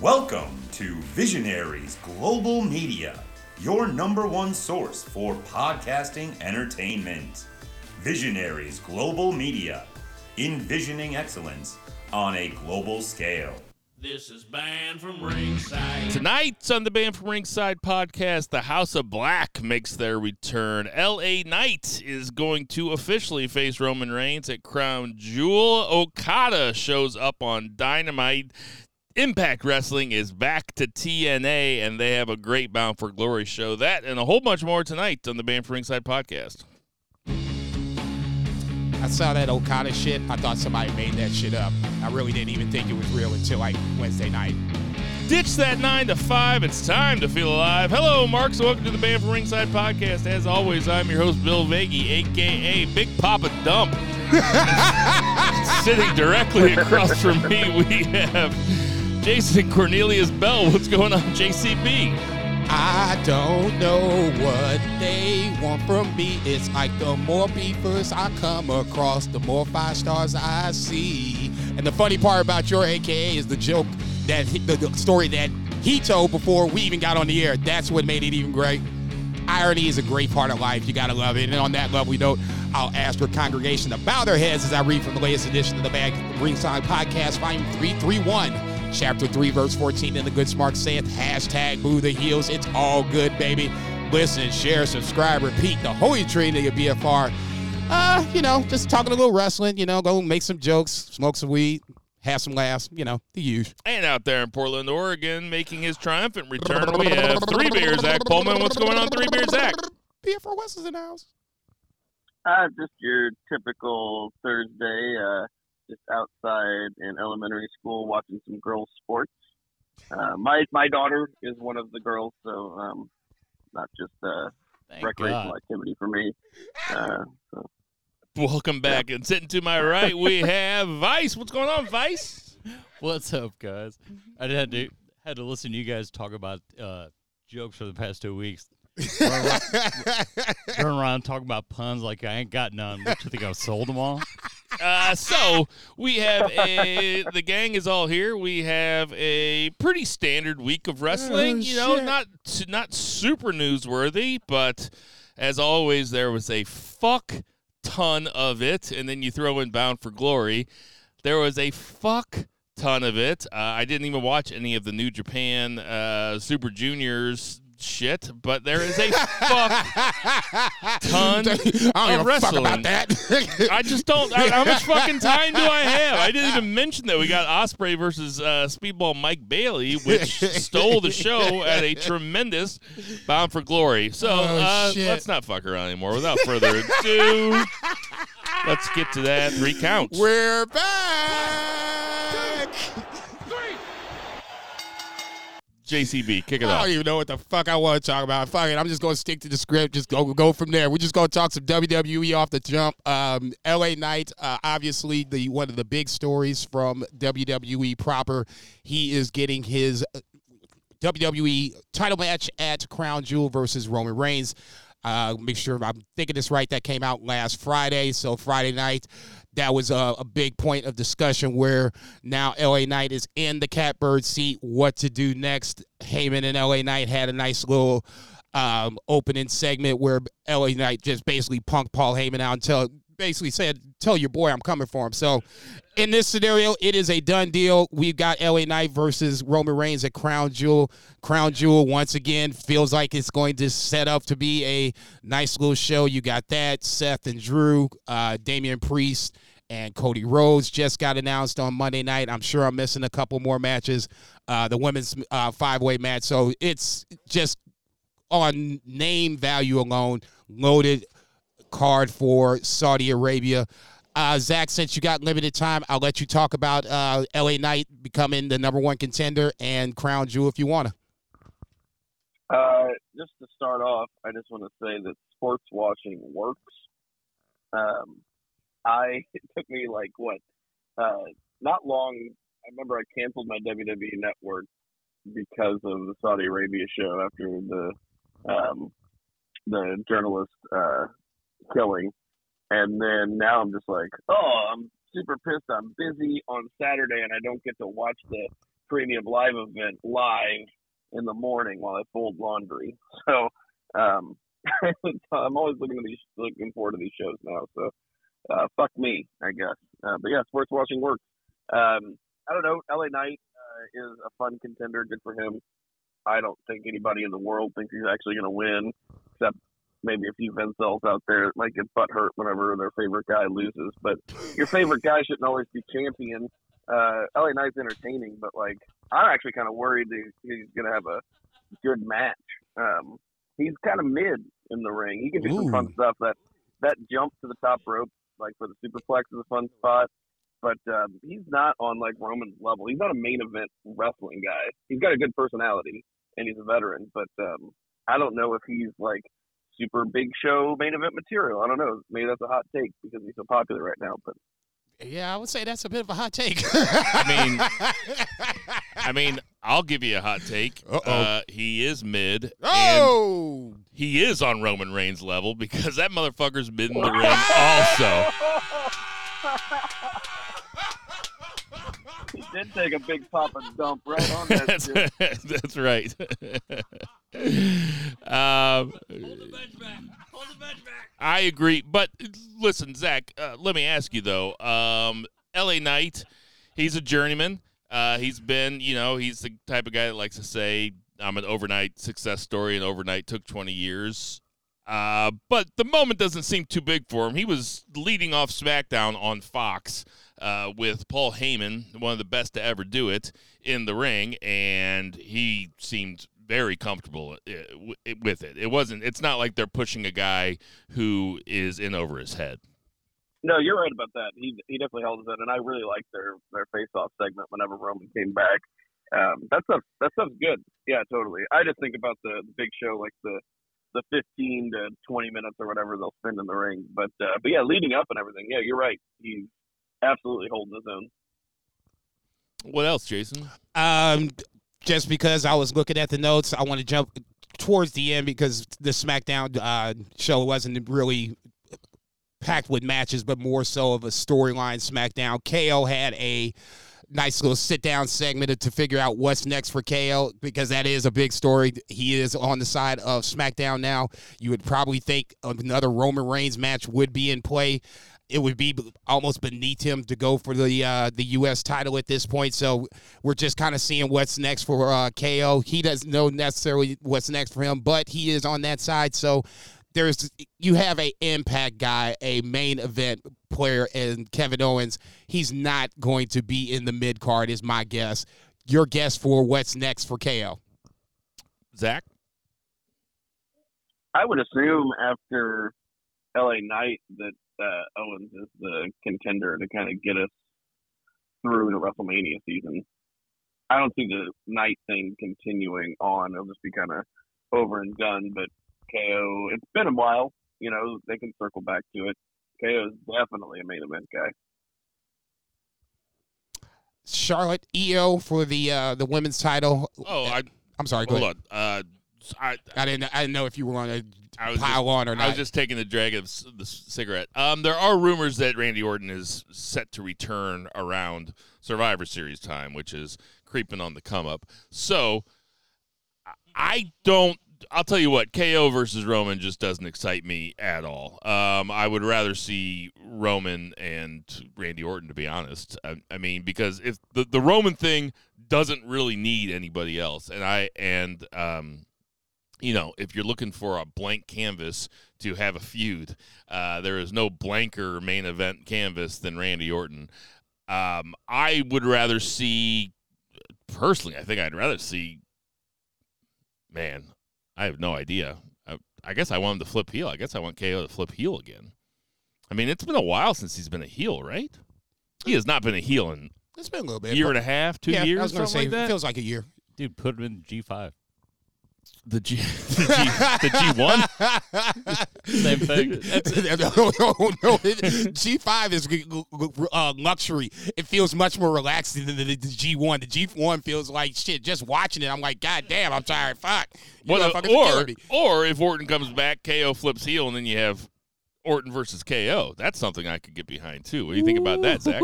Welcome to Visionaries Global Media, your number one source for podcasting entertainment. Visionaries Global Media, envisioning excellence on a global scale. This is Banned from Ringside. Tonight on the Banned from Ringside podcast, the House of Black makes their return. LA Knight is going to officially face Roman Reigns at Crown Jewel. Okada shows up on Dynamite. Impact Wrestling is back to TNA, and they have a great Bound for Glory show. That and a whole bunch more tonight on the Banned for Ringside podcast. I saw that Okada shit. I thought somebody made that shit up. I really didn't even think it was real until like Wednesday night. Ditch that 9 to 5. It's time to feel alive. Hello, Marks. Welcome to the Banned from Ringside podcast. As always, I'm your host, Bill Vagey, a.k.a. Big Papa Dump. Sitting directly across from me, we have Jason Cornelius Bell. What's going on, JCB? I don't know what they want from me. It's like the more beefers I come across, the more five stars I see. And the funny part about your AKA is the joke that he, the, the story that he told before we even got on the air. That's what made it even great. Irony is a great part of life. You gotta love it. And on that lovely note, I'll ask your congregation to bow their heads as I read from the latest edition of the Bag Ringside Podcast, Volume 331. Chapter 3, verse 14, in the good smart saith, hashtag boo the heels. It's all good, baby. Listen, share, subscribe, repeat the holy trinity of BFR. Uh, you know, just talking a little wrestling, you know, go make some jokes, smoke some weed, have some laughs, you know, the usual. And out there in Portland, Oregon, making his triumphant return, we have Three Beer Zach Pullman. What's going on, Three Beer Zach? BFR West is in the house. Uh, just your typical Thursday, uh, just outside in elementary school watching some girls' sports. Uh, my my daughter is one of the girls, so um, not just uh, Thank recreational God. activity for me. Uh, so. Welcome back. And sitting to my right, we have Vice. What's going on, Vice? What's up, guys? I had to had to listen to you guys talk about uh, jokes for the past two weeks. Run around, run around talking about puns like I ain't got none. What you think I sold them all? Uh, so we have a the gang is all here. We have a pretty standard week of wrestling. Oh, you know, shit. not not super newsworthy, but as always, there was a fuck ton of it. And then you throw in Bound for Glory, there was a fuck ton of it. Uh, I didn't even watch any of the New Japan uh, Super Juniors shit, but there is a fuck ton I don't of wrestling. about that. I just don't. I, how much fucking time do I have? I didn't even mention that we got Ospreay versus uh, Speedball Mike Bailey, which stole the show at a tremendous Bound for Glory. So Oh, uh, let's not fuck around anymore. Without further ado, let's get to that recount. We're back. JCB, kick it off. I don't even know what the fuck I want to talk about. Fuck it. I'm just going to stick to the script. Just go go from there. We're just going to talk some WWE off the jump. Um, LA Knight, uh, obviously the one of the big stories from WWE proper. He is getting his uh, WWE title match at Crown Jewel versus Roman Reigns. Uh, make sure I'm thinking this right. That came out last Friday. So Friday night, that was a, a big point of discussion where now LA Knight is in the catbird seat. What to do next? Heyman and LA Knight had a nice little um, opening segment where LA Knight just basically punked Paul Heyman out tell, basically said, "Tell your boy I'm coming for him." So in this scenario, it is a done deal. We've got LA Knight versus Roman Reigns at Crown Jewel. Crown Jewel once again feels like it's going to set up to be a nice little show. You got that Seth and Drew, uh, Damian Priest, and Cody Rhodes just got announced on Monday night. I'm sure I'm missing a couple more matches. Uh, the women's uh, five way match. So it's just on name value alone, loaded card for Saudi Arabia. Uh, Zach, since you got limited time, I'll let you talk about uh, LA Knight becoming the number one contender and Crown Jewel if you want to. Uh, just to start off, I just want to say that sports watching works. Um, I it took me like what, uh, not long. I remember I canceled my WWE network because of the Saudi Arabia show after the um, the journalist uh, killing, and then now I'm just like, oh, I'm super pissed. I'm busy on Saturday and I don't get to watch the premium live event live in the morning while I fold laundry. So um, I'm always looking to these, looking forward to these shows now. So uh, fuck me, I guess. Uh, but yeah, sports watching works. Um, I don't know. LA Knight uh, is a fun contender. Good for him. I don't think anybody in the world thinks he's actually going to win, except maybe a few Vincels out there that might get butt hurt whenever their favorite guy loses. But your favorite guy shouldn't always be champion. Uh, LA Knight's entertaining, but like I'm actually kind of worried that he's going to have a good match. Um, he's kind of mid in the ring. He can do some fun stuff. That that jump to the top rope, like for the superplex, is a fun spot. But um, he's not on like Roman's level. He's not a main event wrestling guy. He's got a good personality and he's a veteran. But um, I don't know if he's like super big show main event material. I don't know. Maybe that's a hot take because he's so popular right now. But Yeah, I would say that's a bit of a hot take. I mean, I mean, I'll give you a hot take. Uh-oh. Uh, he is mid. Oh, he is on Roman Reigns level because that motherfucker's been in the ring also. did take a big pop and dump right on that that's, that's right. um, I agree, but listen, Zach. Uh, let me ask you though. Um, L.A. Knight, he's a journeyman. Uh, he's been, you know, he's the type of guy that likes to say, "I'm an overnight success story, and overnight took 20 years." Uh, but the moment doesn't seem too big for him. He was leading off SmackDown on Fox uh, with Paul Heyman, one of the best to ever do it in the ring, and he seemed very comfortable uh, with it. It wasn't. It's not like they're pushing a guy who is in over his head. No, you're right about that. He he definitely held his own, and I really liked their their face off segment whenever Roman came back. Um, that stuff that stuff's good. Yeah, totally. I just think about the, the big show, like the the 15 to 20 minutes or whatever they'll spend in the ring. But uh, but yeah, leading up and everything. Yeah, you're right. He's absolutely holding his own. What else, Jason? Um, just because I was looking at the notes, I want to jump towards the end because the SmackDown uh, show wasn't really packed with matches, but more so of a storyline SmackDown. KO had a nice little sit down segment to figure out what's next for KO because that is a big story. He is on the side of SmackDown now. You would probably think another Roman Reigns match would be in play. It would be almost beneath him to go for the uh, the U.S. title at this point. So we're just kind of seeing what's next for uh, KO. He doesn't know necessarily what's next for him, but he is on that side. So there's you have a impact guy, a main event player, and Kevin Owens. He's not going to be in the mid card, is my guess. Your guess for what's next for KO? Zach? I would assume after LA Knight that uh, Owens is the contender to kind of get us through the WrestleMania season. I don't see the Knight thing continuing on. It'll just be kind of over and done. But KO, it's been a while. You know, they can circle back to it. KO is definitely a main event guy. Charlotte Io for the uh, the women's title. Oh, I I'm sorry. Go hold ahead. on. Uh, I I didn't I didn't know if you were going to was pile just, on or not. I was just taking the drag of the cigarette. Um, there are rumors that Randy Orton is set to return around Survivor Series time, which is creeping on the come up. So, I- I don't. I'll tell you what, KO versus Roman just doesn't excite me at all. Um, I would rather see Roman and Randy Orton, to be honest. I, I mean, because if the the Roman thing doesn't really need anybody else, and I and um, you know, if you're looking for a blank canvas to have a feud, uh, there is no blanker main event canvas than Randy Orton. Um, I would rather see, personally, I think I'd rather see, man, I have no idea. I, I guess I want him to flip heel. I guess I want KO to flip heel again. I mean, it's been a while since he's been a heel, right? He has not been a heel in it's been a little a bit. year and a half, two yeah, years, I was gonna something say like it that. feels like a year. Dude, put him in G five. The G, the G, the G one. Same thing. no, no, no. G five is uh, luxury. It feels much more relaxed than the, the G one. The G one feels like shit. Just watching it, I'm like, God damn, I'm tired. Fuck. Well, motherfuckers are or or if Orton comes back, KO flips heel, and then you have Orton versus KO. That's something I could get behind too. What do you think about that, Zach?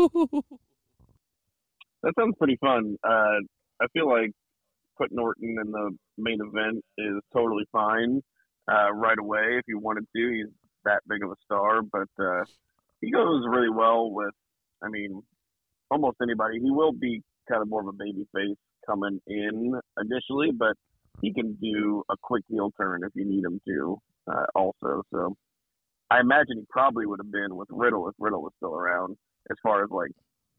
That sounds pretty fun. Uh, I feel like putting Orton in the main event is totally fine uh, right away if you wanted to. He's that big of a star, but uh, he goes really well with, I mean, almost anybody. He will be kind of more of a baby face coming in initially, but he can do a quick heel turn if you need him to uh, also. So I imagine he probably would have been with Riddle if Riddle was still around as far as like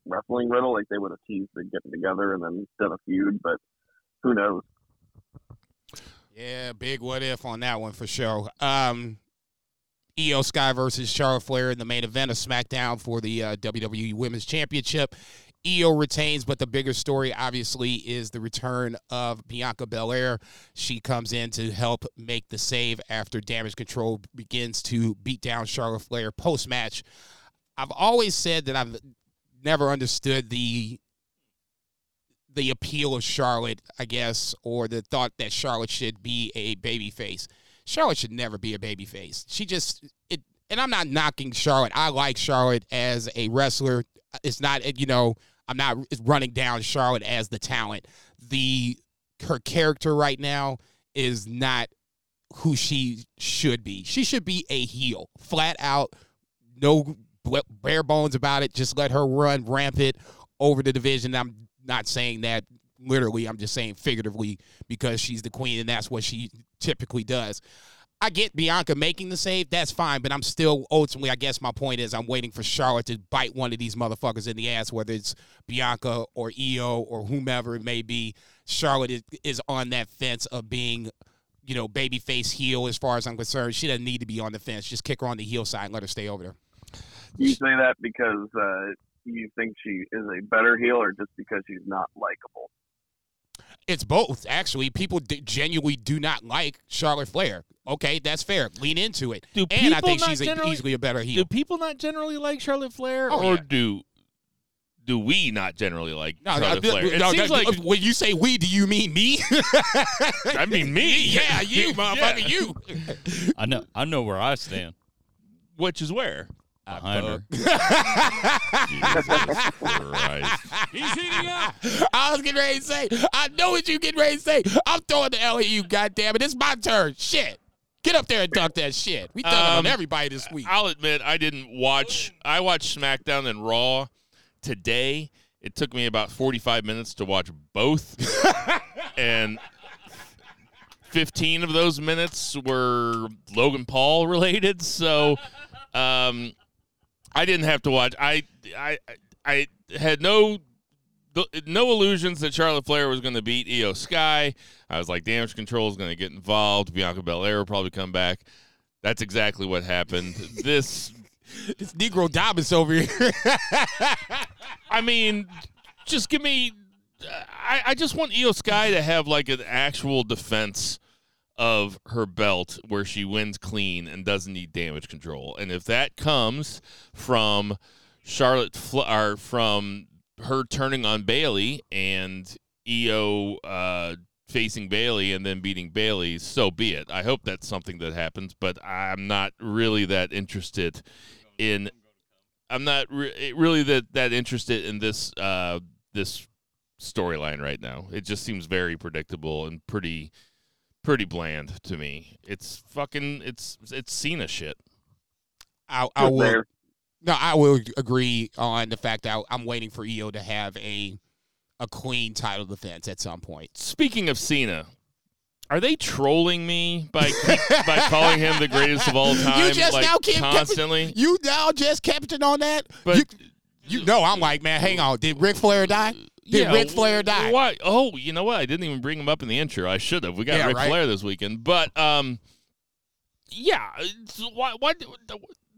wrestling Riddle. Like they would have teased to getting together and then done a feud, but who knows? Yeah, big what if on that one for sure. Um, Io Sky versus Charlotte Flair in the main event of SmackDown for the uh, WWE Women's Championship. Io retains, but the bigger story, obviously, is the return of Bianca Belair. She comes in to help make the save after Damage Control begins to beat down Charlotte Flair post match. I've always said that I've never understood the the appeal of Charlotte, I guess, or the thought that Charlotte should be a baby face. Charlotte should never be a baby face. She just it and I'm not knocking Charlotte. I like Charlotte as a wrestler. It's not you know, I'm not running down Charlotte as the talent. The her character right now is not who she should be. She should be a heel, flat out, no bare bones about it. Just let her run rampant over the division. I'm not saying that literally, I'm just saying figuratively because she's the queen and that's what she typically does. I get Bianca making the save, that's fine, but I'm still ultimately, I guess my point is I'm waiting for Charlotte to bite one of these motherfuckers in the ass, whether it's Bianca or Io or whomever it may be. Charlotte is, is on that fence of being, you know, babyface heel as far as I'm concerned. She doesn't need to be on the fence. Just kick her on the heel side and let her stay over there. You say that because uh, you think she is a better heel or just because she's not likable? It's both, actually. People d- genuinely do not like Charlotte Flair. Okay, that's fair. Lean into it. Do and I people think not she's a, generally- easily a better heel. Do people not generally like Charlotte Flair, Oh, or yeah. do do we not generally like No, no, Charlotte no, Flair? It no, seems no, like when you say we, do you mean me? I mean me. yeah, you, motherfucker, Yeah. you. I know. I know where I stand. Which is where? Behind her. Jesus Christ. He's heating up. I was getting ready to say, I know what you getting ready to say. I'm throwing the L at you, goddammit. It's my turn. Shit. Get up there and dunk that shit. We dunking Um, on everybody this week. I'll admit I didn't watch. I watched SmackDown and Raw today. It took me about 45 minutes to watch both, and 15 of those minutes were Logan Paul related. So, um, I didn't have to watch. I I I had no no illusions that Charlotte Flair was going to beat Io Sky. I was like, Damage Control is going to get involved. Bianca Belair will probably come back. That's exactly what happened. this, It's Negro Dobbins over here. I mean, just give me. I, I just want Io Sky to have like an actual defense of her belt where she wins clean and doesn't need damage control. And if that comes from Charlotte, Fl- or from her turning on Bailey and Io uh, facing Bailey and then beating Bailey, so be it. I hope that's something that happens, but I'm not really that interested in. I'm not re- really that that interested in this uh, this storyline right now. It just seems very predictable and pretty pretty bland to me. It's fucking it's it's Cena shit. I, I will. there. No, I will agree on the fact that I'm waiting for Io to have a a clean title defense at some point. Speaking of Cena, are they trolling me by by calling him the greatest of all time? You just like, now kept- constantly. You now just captain on that? But you, you know, I'm like, man, hang on. Did Ric Flair die? Did yeah, Ric Flair die? Why? Oh, you know what? I didn't even bring him up in the intro. I should have. We got Yeah, Ric right. Flair this weekend, but um, yeah. Why? Why?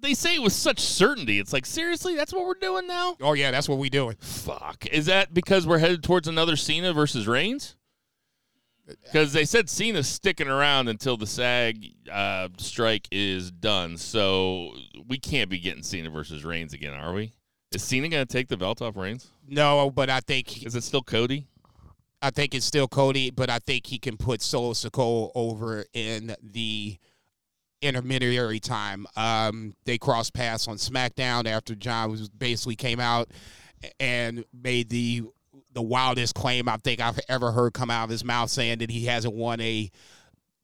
They say it with such certainty. It's like seriously, that's what we're doing now. Oh yeah, that's what we're doing. Fuck. Is that because we're headed towards another Cena versus Reigns? Because they said Cena's sticking around until the SAG uh, strike is done, so we can't be getting Cena versus Reigns again, are we? Is Cena going to take the belt off Reigns? No, but I think Is it still Cody? I think it's still Cody, but I think he can put Solo Sikoa over in the intermediary time. Um, they crossed paths on SmackDown after John was basically came out and made the the wildest claim I think I've ever heard come out of his mouth, saying that he hasn't won a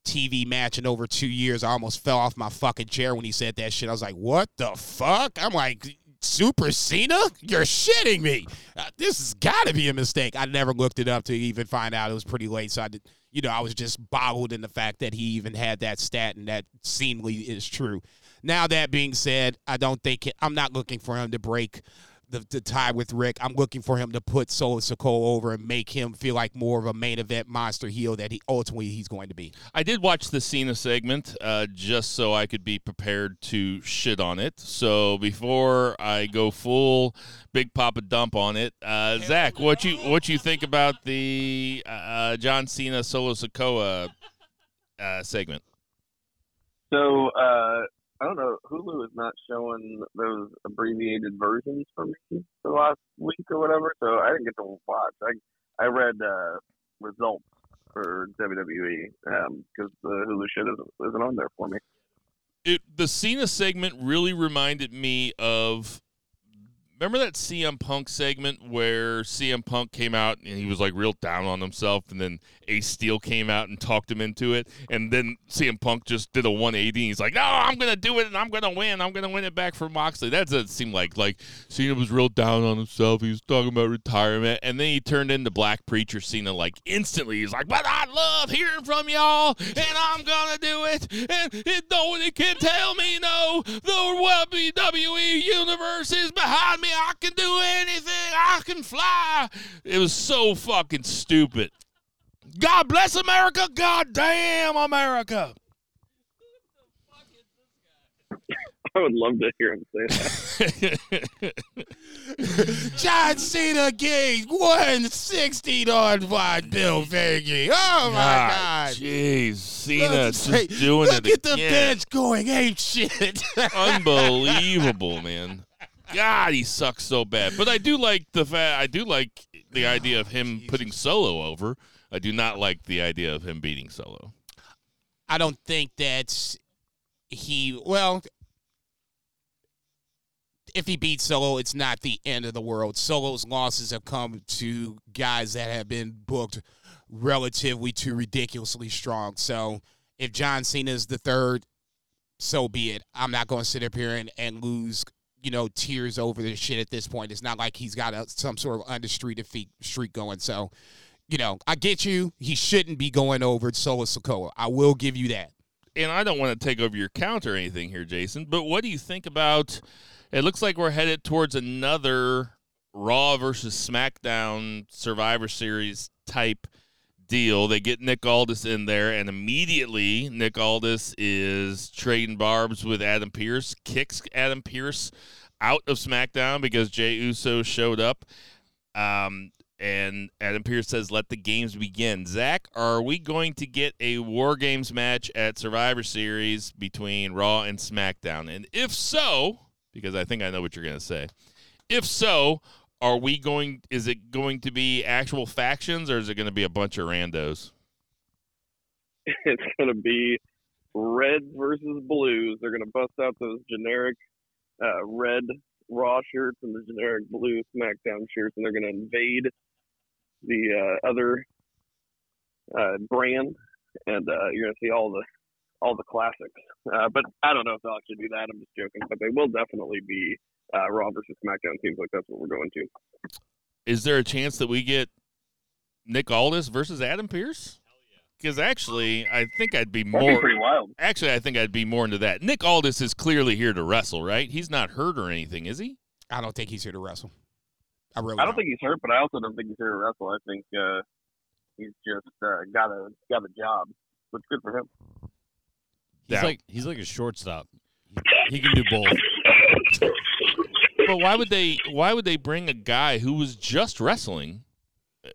TV match in over two years. I almost fell off my fucking chair when he said that shit. I was like, what the fuck? I'm like, Super Cena? You're shitting me. Uh, this has got to be a mistake. I never looked it up to even find out. It was pretty late, so I did. You know, I was just boggled in the fact that he even had that stat, and that seemingly is true. Now that being said, I don't think it, I'm not looking for him to break the, the tie with Ric. I'm looking for him to put Solo Sikoa over and make him feel like more of a main event monster heel that he ultimately he's going to be. I did watch the Cena segment uh, just so I could be prepared to shit on it. So before I go full Big Papa dump on it, uh, Zach, what you what you think about the uh, John Cena Solo Sikoa uh, segment? So uh, I don't know. Hulu is not showing those abbreviated versions for me the last week or whatever, so I didn't get to watch. I I read uh, results for WWE because the Hulu shit isn't, isn't on there for me. It, the Cena segment really reminded me of remember that CM Punk segment where CM Punk came out and he was like real down on himself, and then Ace Steel came out and talked him into it, and then CM Punk just did a 180. And he's like, "No, I'm gonna do it, and I'm gonna win. I'm gonna win it back for Moxley." That doesn't seem like like Cena was real down on himself. He was talking about retirement, and then he turned into Black Preacher Cena like instantly. He's like, "But I love hearing from y'all, and I'm gonna do it, and it, nobody can tell me no. The WWE universe is behind me. I can do anything. I can fly." It was so fucking stupid. God bless America. God damn America. I would love to hear him say that. John Cena gained 160 on by Bill Faggy. Oh my God. Jeez, Cena Look- just hey, doing Look it at the again. bench going ape shit. Unbelievable, man. God, he sucks so bad. But I do like the fact. I do like the ah, idea of him putting Solo over. I do not like the idea of him beating Solo. I don't think that he well if he beats Solo, it's not the end of the world. Solo's losses have come to guys that have been booked relatively too ridiculously strong. So if John Cena is the third, so be it. I'm not going to sit up here and, and lose, you know, tears over this shit at this point. It's not like he's got a, some sort of undisputed defeat streak going. So, you know, I get you. He shouldn't be going over Solo Sikoa. I will give you that. And I don't want to take over your count or anything here, Jason. But what do you think about? It looks like we're headed towards another Raw versus SmackDown Survivor Series type deal. They get Nick Aldis in there, and immediately Nick Aldis is trading barbs with Adam Pearce, kicks Adam Pearce out of SmackDown because Jay Uso showed up. Um, and Adam Pearce says, "Let the games begin." Zach, are we going to get a War Games match at Survivor Series between Raw and SmackDown? And if so, because I think I know what you're going to say, if so, are we going? Is it going to be actual factions, or is it going to be a bunch of randos? it's going to be reds versus blues. They're going to bust out those generic uh, red Raw shirts and the generic blue SmackDown shirts, and they're going to invade the uh, other uh, brand, and uh, you're going to see all the all the classics. Uh, but I don't know if they'll actually do that. I'm just joking, but they will definitely be uh, Raw versus SmackDown. Seems like that's what we're going to. Is there a chance that we get Nick Aldis versus Adam Pearce? Because actually, I think I'd be That'd be more. pretty wild. Actually, I think I'd be more into that. Nick Aldis is clearly here to wrestle, right? He's not hurt or anything, is he? I don't think he's here to wrestle. I really I don't think he's hurt, but I also don't think he's here to wrestle. I think uh, he's just uh, got a got a job, which is good for him. He's Yeah. like he's like a shortstop. He, he can do both. But why would they? Why would they bring a guy who was just wrestling,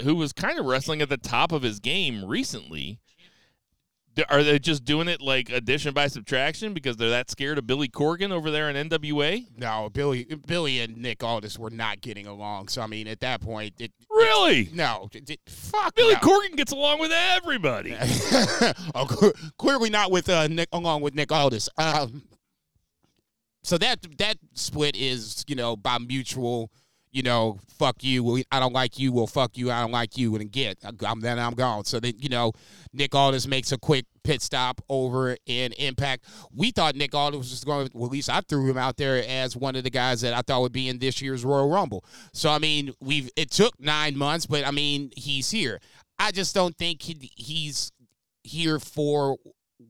who was kind of wrestling at the top of his game recently? Are they just doing it like addition by subtraction because they're that scared of Billy Corgan over there in NWA? No, Billy, Billy and Nick Aldis were not getting along. So I mean, at that point, it, Really? no, it, it- fuck Billy no. Corgan gets along with everybody. oh, clearly not with uh, Nick, along with Nick Aldis. Um, so that that split is you know by mutual, you know, fuck you. I don't like you. Well, fuck you. I don't like you. And get, I'm then I'm gone. So then, you know, Nick Aldis makes a quick pit stop over in Impact. We thought Nick Aldis was just going. Well, at least I threw him out there as one of the guys that I thought would be in this year's Royal Rumble. So I mean, we've it took nine months, but I mean, he's here. I just don't think he, he's here for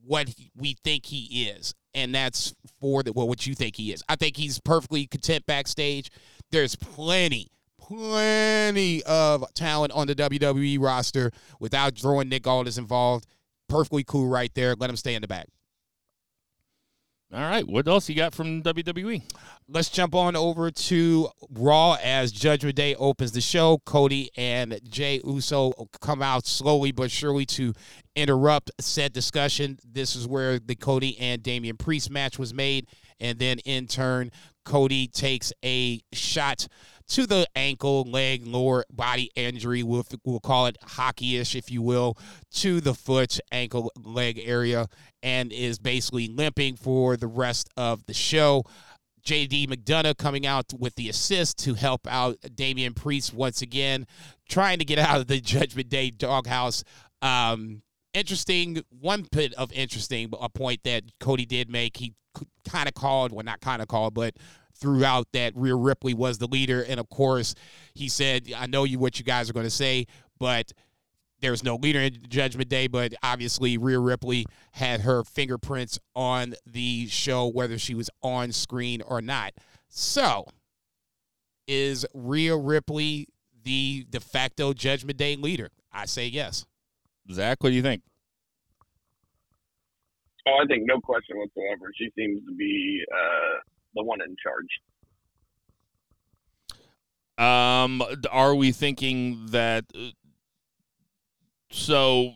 what we think he is, and that's for the well, what you think he is. I think he's perfectly content backstage. There's plenty, plenty of talent on the WWE roster without throwing Nick Aldis involved. Perfectly cool right there. Let him stay in the back. All right. What else you got from WWE? Let's jump on over to Raw as Judgment Day opens the show. Cody and Jay Uso come out slowly but surely to interrupt said discussion. This is where the Cody and Damian Priest match was made. And then in turn, Cody takes a shot to the ankle, leg, lower body injury. We'll, we'll call it hockey-ish, if you will, to the foot, ankle, leg area, and is basically limping for the rest of the show. JD McDonagh coming out with the assist to help out Damian Priest once again, trying to get out of the Judgment Day doghouse. Um, interesting, one bit of interesting, a point that Cody did make. He kind of called, well, not kind of called, but throughout that Rhea Ripley was the leader. And of course, he said, I know you what you guys are going to say, but there's no leader in Judgment Day, but obviously Rhea Ripley had her fingerprints on the show, whether she was on screen or not. So, is Rhea Ripley the de facto Judgment Day leader? I say yes. Zach, what do you think? Oh, I think no question whatsoever. She seems to be uh, the one in charge. Um, are we thinking that? uh, So,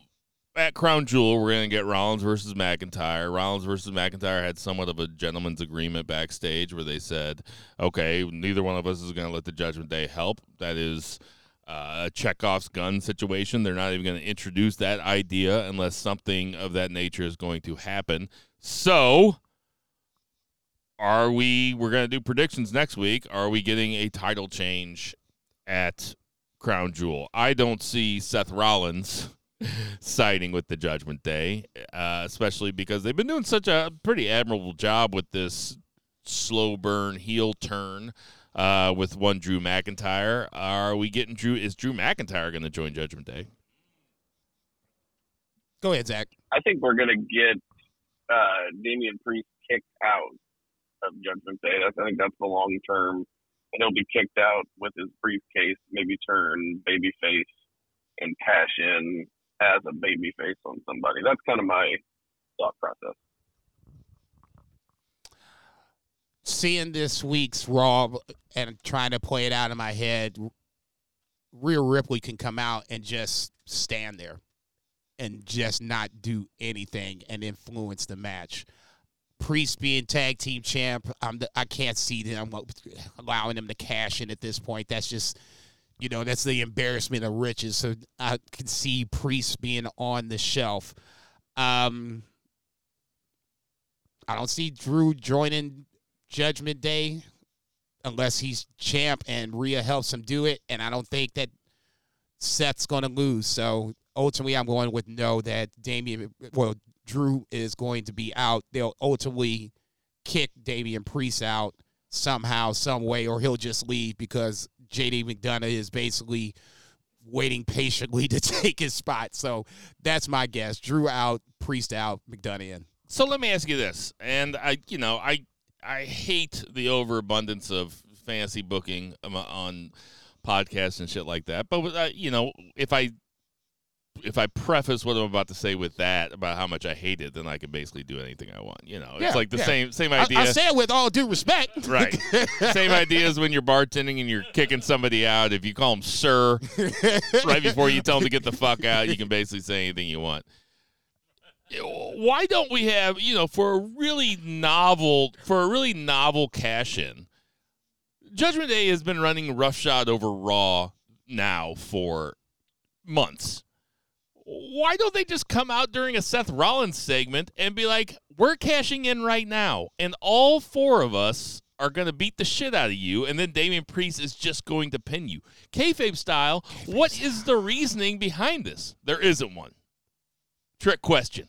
at Crown Jewel, we're going to get Rollins versus McIntyre. Rollins versus McIntyre had somewhat of a gentleman's agreement backstage where they said, "Okay, neither one of us is going to let the Judgment Day help." That is uh, a Chekhov's gun situation. They're not even going to introduce that idea unless something of that nature is going to happen. So, are we? We're going to do predictions next week. Are we getting a title change at Crown Jewel? I don't see Seth Rollins siding with the Judgment Day, uh, especially because they've been doing such a pretty admirable job with this slow burn heel turn uh, with one Drew McIntyre. Are we getting Drew? Is Drew McIntyre going to join Judgment Day? Go ahead, Zach. I think we're going to get uh, Damian Priest kicked out of Judgment Day. I think that's the long term. And he'll be kicked out with his briefcase, maybe turn babyface and cash in as a babyface on somebody. That's kind of my thought process. seeing this week's Raw and trying to play it out in my head, Rhea Ripley can come out and just stand there and just not do anything and influence the match. Priest being tag team champ, I'm the, I can't see them allowing them to cash in at this point. That's just, you know, that's the embarrassment of riches. So I can see Priest being on the shelf. Um, I don't see Drew joining Judgment Day unless he's champ and Rhea helps him do it. And I don't think that Seth's going to lose. So ultimately, I'm going with no that Damian, well, Drew is going to be out. They'll ultimately kick Damian Priest out somehow, some way, or he'll just leave because JD McDonagh is basically waiting patiently to take his spot. So that's my guess. Drew out, Priest out, McDonagh in. So let me ask you this, and I, you know, I I hate the overabundance of fantasy booking um, on podcasts and shit like that. But uh, you know, if I if I preface what I'm about to say with that about how much I hate it, then I can basically do anything I want. You know, it's Yeah, like the yeah. same same I, idea. I say it with all due respect. Right. Same idea as when you're bartending and you're kicking somebody out. If you call them sir right before you tell them to get the fuck out, you can basically say anything you want. Why don't we have, you know, for a really novel, for a really novel cash in? Judgment Day has been running roughshod over Raw now for months. Why don't they just come out during a Seth Rollins segment and be like, we're cashing in right now? And all four of us are going to beat the shit out of you, and then Damian Priest is just going to pin you. Kayfabe style, what is the reasoning behind this? There isn't one. Trick question.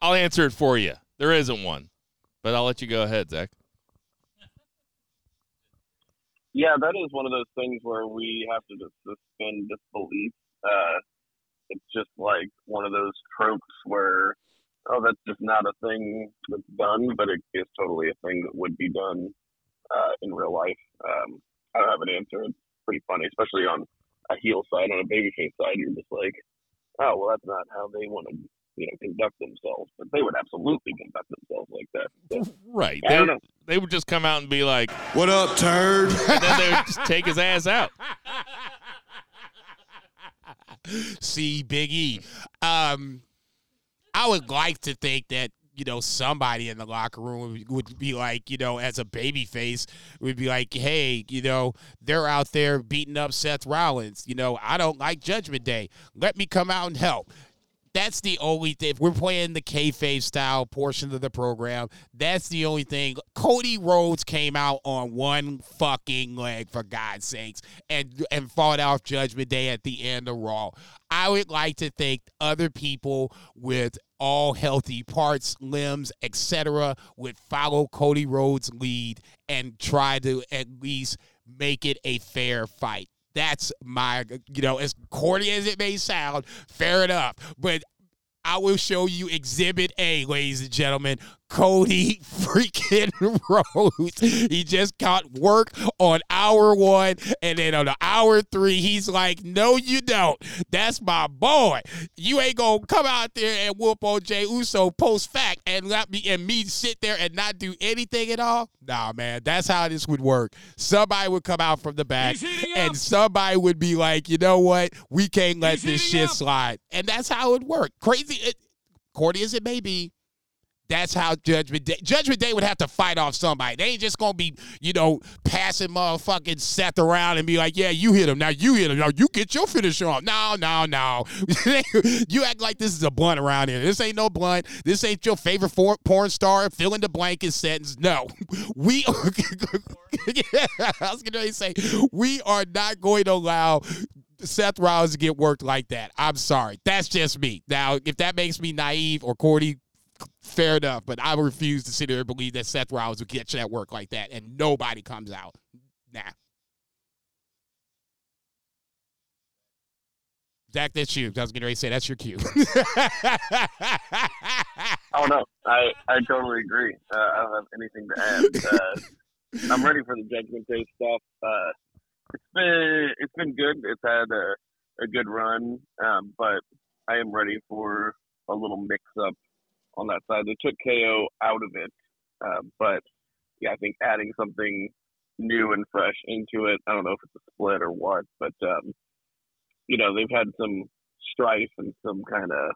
I'll answer it for you. There isn't one, but I'll let you go ahead, Zach. Yeah, that is one of those things where we have to just suspend disbelief. Uh, it's just like one of those tropes where, oh, that's just not a thing that's done, but it is totally a thing that would be done uh, in real life. Um, I don't have an answer. It's pretty funny, especially on a heel side. On a babyface side, you're just like, oh, well, that's not how they want to, you know, conduct themselves. But they would absolutely conduct themselves like that. So, Right. I They don't would, know. they would just come out and be like, What up, turd? and then they would just take his ass out. See, Big E. Um, I would like to think that you know somebody in the locker room would, would be like, you know, as a baby face, would be like, hey, you know, they're out there beating up Seth Rollins. You know, I don't like Judgment Day. Let me come out and help. That's the only thing. If we're playing the kayfabe style portion of the program, that's the only thing. Cody Rhodes came out on one fucking leg, for God's sakes, and and fought off Judgment Day at the end of Raw. I would like to think other people with all healthy parts, limbs, etc., would follow Cody Rhodes' lead and try to at least make it a fair fight. That's my, you know, as corny as it may sound, fair enough. But I will show you Exhibit A, ladies and gentlemen. Cody freaking Rhodes. He just got work on hour one, and then on the hour three, he's like, "No, you don't. That's my boy. You ain't gonna come out there and whoop on Jay Uso post fact and let me and me sit there and not do anything at all. Nah, man, that's how this would work. Somebody would come out from the back, and somebody would be like, "You know what? We can't let this shit slide," and that's how it worked. Crazy, it, corny as it may be. That's how Judgment Day. Judgment Day would have to fight off somebody. They ain't just gonna be, you know, passing motherfucking Seth around and be like, "Yeah, you hit him. Now you hit him. Now you get your finisher on." No, no, no. you act like this is a blunt around here. This ain't no blunt. This ain't your favorite porn star. Fill in the blanket sentence. No, we. yeah, I was gonna say we are not going to allow Seth Rollins to get worked like that. I'm sorry. That's just me. Now, if that makes me naive or corny, fair enough. But I refuse to sit there and believe that Seth Rollins would get that work like that and nobody comes out. Nah. Zach, that's you. I was getting ready to say that's your cue. Oh no, I I totally agree. Uh, I don't have anything to add. Uh, I'm ready for the Judgment Day stuff. Uh, it's been it's been good. It's had a, a good run, um, but I am ready for a little mix up on that side. They took KO out of it, uh, but yeah, I think adding something new and fresh into it. I don't know if it's a split or what, but um, you know they've had some strife and some kind of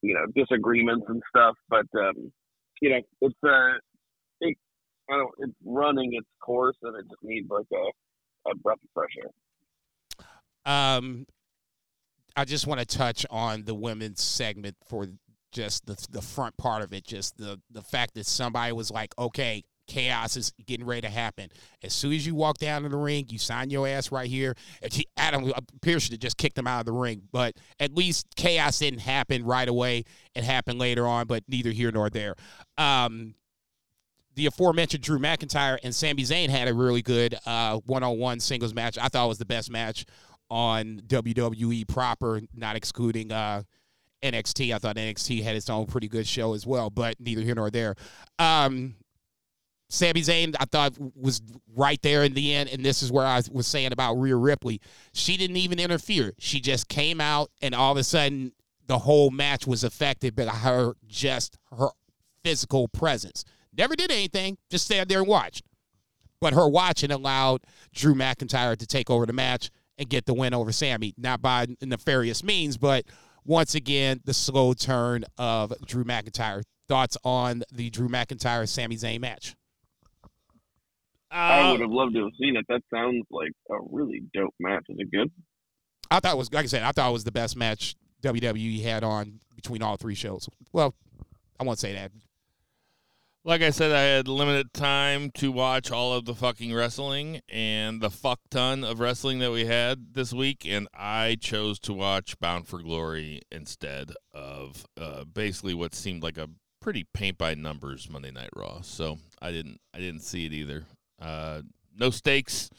you know disagreements and stuff, but um, you know it's uh, it, I don't, it's running its course and it just needs like a, a breath of fresh air. um, I just want to touch on the women's segment for just the the front part of it. Just the the fact that somebody was like, okay. Chaos is getting ready to happen. As soon as you walk down to the ring, you sign your ass right here. He, Adam Pearce should have just kicked him out of the ring, but at least chaos didn't happen right away. It happened later on, but neither here nor there. Um, the aforementioned Drew McIntyre and Sami Zayn had a really good uh, one-on-one singles match. I thought it was the best match on WWE proper, not excluding uh, NXT. I thought NXT had its own pretty good show as well, but neither here nor there. Um, Sami Zayn, I thought was right there in the end, and this is where I was saying about Rhea Ripley. She didn't even interfere. She just came out, and all of a sudden, the whole match was affected by her just her physical presence. Never did anything, just stand there and watched. But her watching allowed Drew McIntyre to take over the match and get the win over Sami, not by nefarious means, but once again, the slow turn of Drew McIntyre. Thoughts on the Drew McIntyre Sami Zayn match? I Uh, would have loved to have seen it. That sounds like a really dope match. Is it good? I thought it was like I said, I thought it was the best match WWE had on between all three shows. Well, I won't say that. Like I said, I had limited time to watch all of the fucking wrestling and the fuck ton of wrestling that we had this week, and I chose to watch Bound for Glory instead of uh, basically what seemed like a pretty paint by numbers Monday Night Raw. So I didn't, I didn't see it either. Uh, no stakes.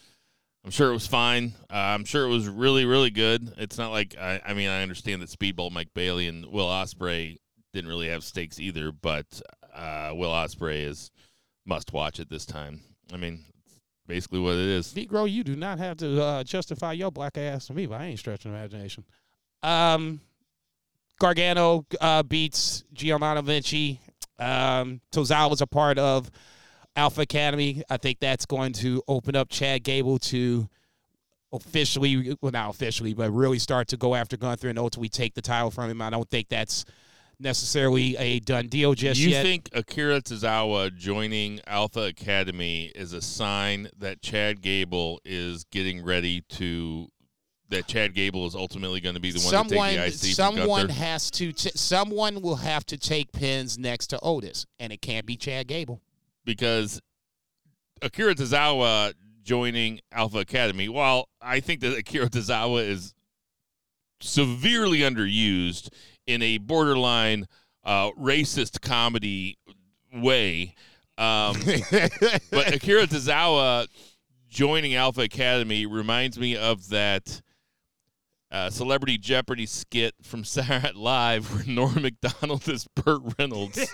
I'm sure it was fine. Uh, I'm sure it was really, really good. It's not like I, I mean, I understand that Speedball Mike Bailey and Will Ospreay didn't really have stakes either, but uh, Will Ospreay is must watch at this time. I mean, basically what it is. Negro, you do not have to uh, justify your black ass to me, but I ain't stretching imagination. Um, Gargano uh, beats Giovanni Vinci. Um, Tozawa is a part of Alpha Academy. I think that's going to open up Chad Gable to officially, well, not officially, but really start to go after Gunther and ultimately take the title from him. I don't think that's necessarily a done deal just you yet. think Akira Tozawa joining Alpha Academy is a sign that Chad Gable is getting ready to that Chad Gable is ultimately going to be the one someone, to take the IC someone has to. T- someone will have to take pins next to Otis, and it can't be Chad Gable. because Akira Tozawa joining Alpha Academy, while I think that Akira Tozawa is severely underused in a borderline uh, racist comedy way, um, but Akira Tozawa joining Alpha Academy reminds me of that uh, Celebrity Jeopardy skit from Saturday Night Live where Norm Macdonald is Burt Reynolds.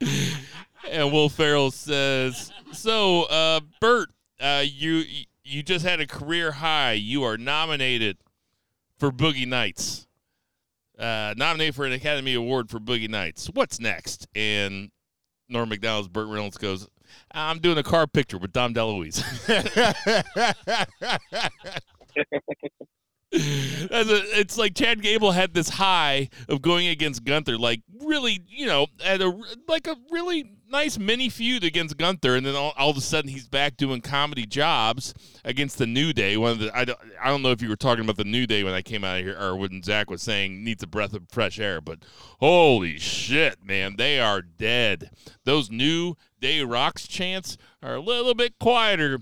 and Will Ferrell says, "So, uh, Bert, uh, you you just had a career high. You are nominated for Boogie Nights. Uh, nominated for an Academy Award for Boogie Nights. What's next?" And Norm Macdonald's Burt Reynolds goes, "I'm doing a car picture with Dom DeLuise." A, it's like Chad Gable had this high of going against Gunther, like really, you know, at a like a really nice mini feud against Gunther, and then all, all of a sudden he's back doing comedy jobs against the New Day. One of the I don't, I don't know if you were talking about the New Day when I came out of here, or when Zach was saying needs a breath of fresh air, but holy shit, man, they are dead. Those New Day rocks chants are a little bit quieter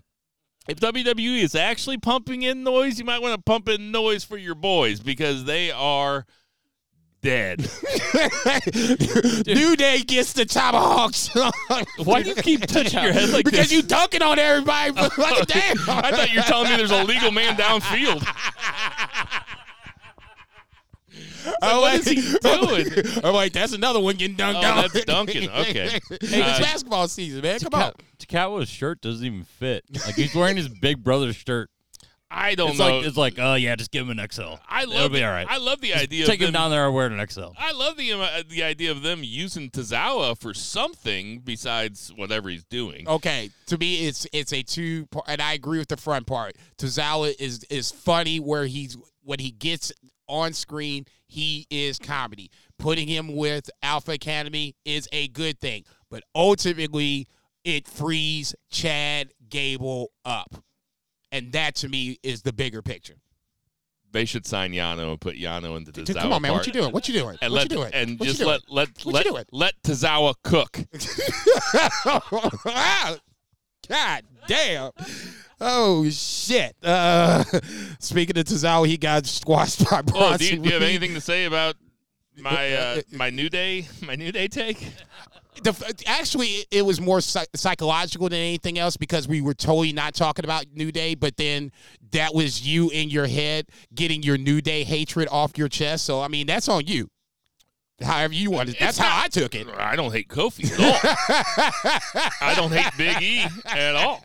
if WWE is actually pumping in noise, you might want to pump in noise for your boys because they are dead. New Day gets the tomahawks. Why do you keep touching your head like because this? Because you dunking on everybody for fucking damn. I thought you were telling me there's a legal man downfield. Oh, what is he doing? I'm like, that's another one getting dunked Oh, on. that's dunking. Okay. hey, it's Uh, basketball season, man. Come on. Takawa's shirt doesn't even fit. Like he's wearing his big brother's shirt. I don't It's know. like it's like, oh yeah, just give him an XL. I It'll love be the, all right. I love the idea. Take of him them, down there and wear an XL. I love the uh, the idea of them using Tozawa for something besides whatever he's doing. Okay, to me, it's it's a two part, and I agree with the front part. Tozawa is is funny where he's when he gets on screen, he is comedy. Putting him with Alpha Academy is a good thing, but ultimately, it frees Chad Gable up, and that to me is the bigger picture. They should sign Yano and put Yano into Tozawa come on, man, what you doing? What you doing? And what let you doing? and What just doing? let let What let, let Tozawa cook. God damn. Oh shit. Uh, speaking of Tozawa, he got squashed by Bronson. Oh, do you, do you have anything to say about my uh, my new day my new day take? The, actually, it was more psychological than anything else because we were totally not talking about New Day, but then that was you in your head getting your New Day hatred off your chest. So, I mean, that's on you. However you want it. That's It's how I took it. I don't hate Kofi at all. I don't hate Big E at all.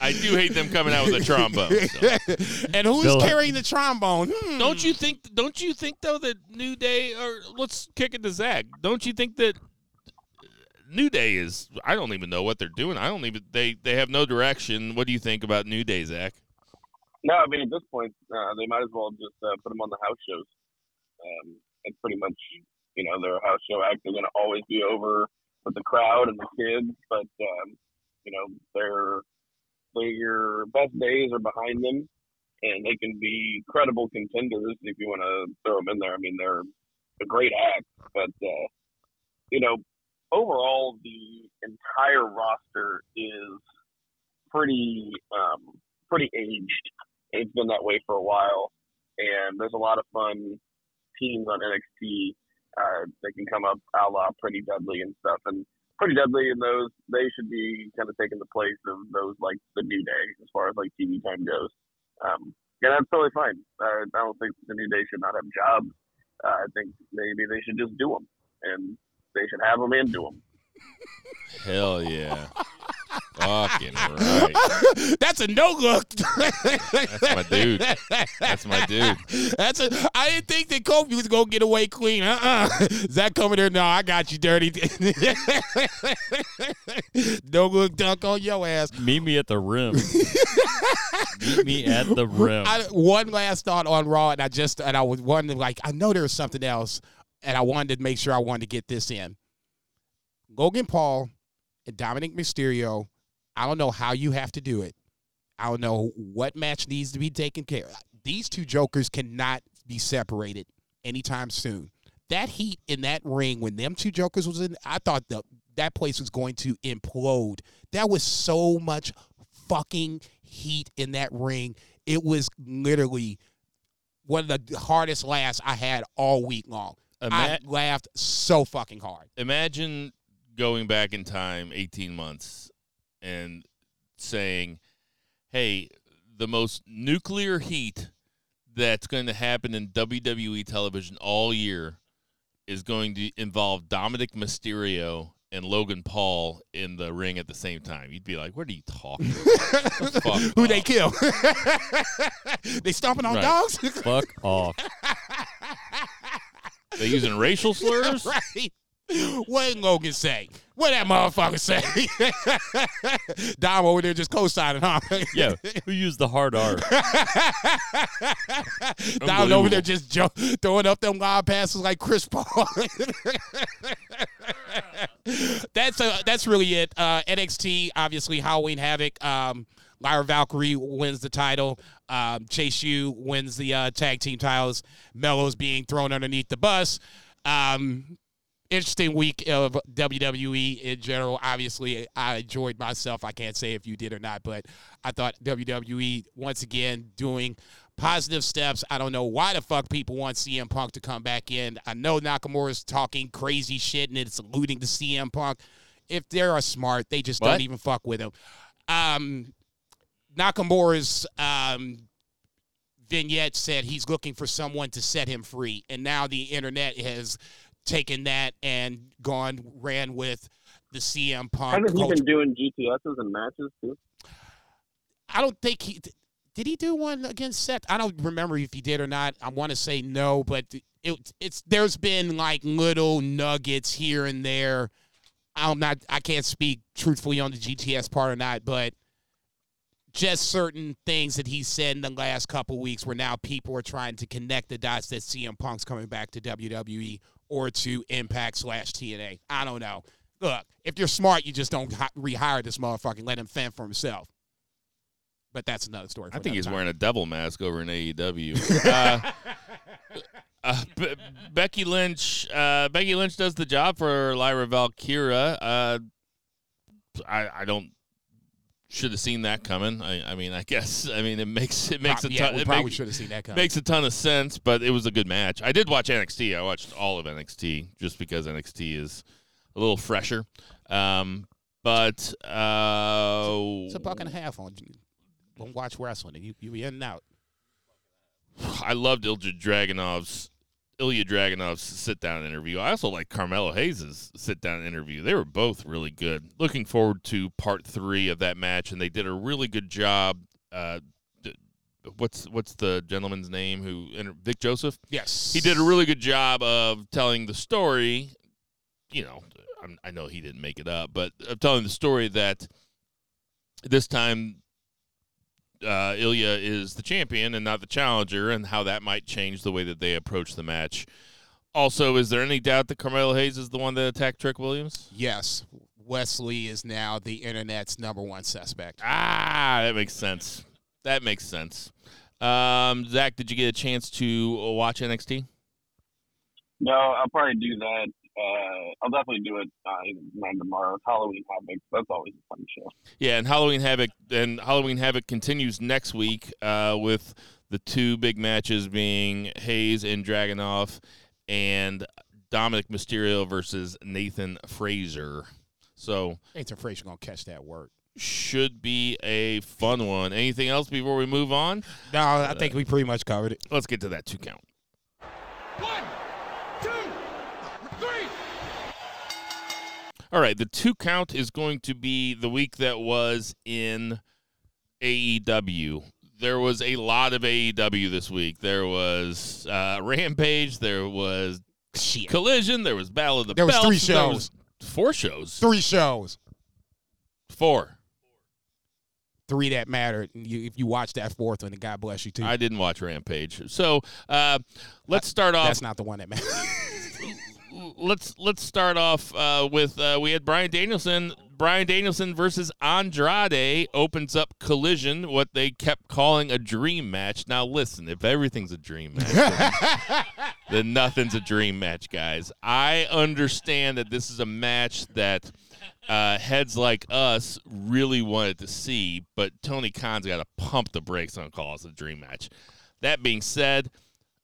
I do hate them coming out with a trombone. so. and who's Bill- carrying the trombone? Hmm. Don't you think? Don't you think though that New Day or let's kick it to Zach? Don't you think that New Day is? I don't even know what they're doing. I don't even. They they have no direction. What do you think about New Day, Zach? No, I mean at this point, uh, they might as well just uh, put them on the house shows. Um, it's pretty much, you know, their house show act. They're going to always be over with the crowd and the kids, but um, you know, their their best days are behind them, and they can be credible contenders if you want to throw them in there. I mean, they're a great act, but uh, you know, overall, the entire roster is pretty um, pretty aged. It's been that way for a while, and there's a lot of fun teams on NXT uh, that can come up a la Pretty Deadly and stuff. And Pretty Deadly and those, they should be kind of taking the place of those like the New Day as far as like TV time goes. Um, yeah, that's totally fine. Uh, I don't think the New Day should not have jobs. Uh, I think maybe they should just do them, and they should have them and do them. Hell yeah. Fucking right. That's a no look. That's my dude. That's my dude. That's a. I didn't think that Kofi was gonna get away clean. Uh uh Zach coming there. No, I got you, dirty. no look dunk on your ass. Meet me at the rim. Meet me at the rim. I, one last thought on Raw, and I just and I was wondering, like, I know there's something else, and I wanted to make sure I wanted to get this in. Logan Paul and Dominic Mysterio. I don't know how you have to do it. I don't know what match needs to be taken care of. These two jokers cannot be separated anytime soon. That heat in that ring when them two jokers was in, I thought the that place was going to implode. There was so much fucking heat in that ring. It was literally one of the hardest laughs I had all week long. I laughed so fucking hard. imagine going back in time 18 months and saying, hey, the most nuclear heat that's going to happen in WWE television all year is going to involve Dominic Mysterio and Logan Paul in the ring at the same time. You'd be like, what are you talking about? The fuck Who they kill? they stomping on Right. dogs? Fuck off. They using racial slurs? right. What did Logan say? What that motherfucker say? Dom over there just co-signing, huh? Yeah, who used the hard R? Dom over there just jo- throwing up them wild passes like Chris Paul. that's uh, that's really it. Uh, NXT, obviously, Halloween Havoc. Um, Lyra Valkyria wins the title. Um, Chase U wins the uh, tag team titles. Melo's being thrown underneath the bus. Um, interesting week of WWE in general. Obviously, I enjoyed myself. I can't say if you did or not, but I thought WWE once again doing positive steps. I don't know why the fuck people want CM Punk to come back in. I know Nakamura's talking crazy shit and it's alluding to CM Punk. If they are smart, they just What? don't even fuck with him. Um, Nakamura's um, vignette said he's looking for someone to set him free, and now the internet has taken that and gone ran with the CM Punk. Hasn't he been doing GTSs and matches too? I don't think he did. He do one against Seth? I don't remember if he did or not. I want to say no, but it, it's there's been like little nuggets here and there. I'm not. I can't speak truthfully on the GTS part or not, but just certain things that he said in the last couple weeks where now people are trying to connect the dots that CM Punk's coming back to WWE or to Impact slash TNA. I don't know. Look, if you're smart, you just don't hi- rehire this motherfucker and let him fend for himself. But that's another story. For I think he's time. wearing a devil mask over in AEW. uh, uh, Be- Becky Lynch. Uh, Becky Lynch does the job for Lyra Valkyria. Uh, I, I don't. Should have seen that coming. I, I mean, I guess. I mean, it makes it makes a yeah, ton. we probably should have seen that coming. makes a ton of sense, but it was a good match. I did watch NXT. I watched all of NXT just because NXT is a little fresher. Um, but uh, it's a buck and a half on. Don't watch wrestling. You you be in and out. I loved Ilja Dragunov's Ilya Dragunov's sit down interview. I also like Carmelo Hayes' sit down interview. They were both really good. Looking forward to part three of that match, and they did a really good job. Uh, what's what's the gentleman's name who Vic Joseph? Yes, He did a really good job of telling the story. You know, I'm, I know he didn't make it up, but of telling the story that this time uh, Ilya is the champion and not the challenger, and how that might change the way that they approach the match. Also, is there any doubt that Carmelo Hayes is the one that attacked Trick Williams? Yes, Wesley is now the internet's number one suspect. Ah, that makes sense. That makes sense. Um, Zach, did you get a chance to watch NXT? No, I'll probably do that uh, I'll definitely do it uh, either tonight tomorrow. It's Halloween Havoc. That's always a fun show. Yeah, and Halloween Havoc and Halloween Havoc continues next week uh, with the two big matches being Hayes and Dragunov and Dominic Mysterio versus Nathan Frazer. So Nathan Frazer gonna catch that work. should be a fun one. Anything else before we move on? No, I think we pretty much covered it. Let's get to that two count. One, two, three. All right, the two count is going to be the week that was in AEW. There was a lot of AEW this week. There was uh, Rampage. There was Shit. Collision. There was Battle of the There was Belts. three there shows. was four shows. Three shows. Four. Three that mattered. And you, if you watch that fourth one, and God bless you too. I didn't watch Rampage. So uh, let's start off. That's not the one that mattered. let's let's start off uh, with uh, we had Bryan Danielson. Bryan Danielson versus Andrade opens up Collision, what they kept calling a dream match. Now listen, if everything's a dream match, then, then nothing's a dream match, guys. I understand that this is a match that uh, heads like us really wanted to see, but Tony Khan's got to pump the brakes on calls a dream match. That being said,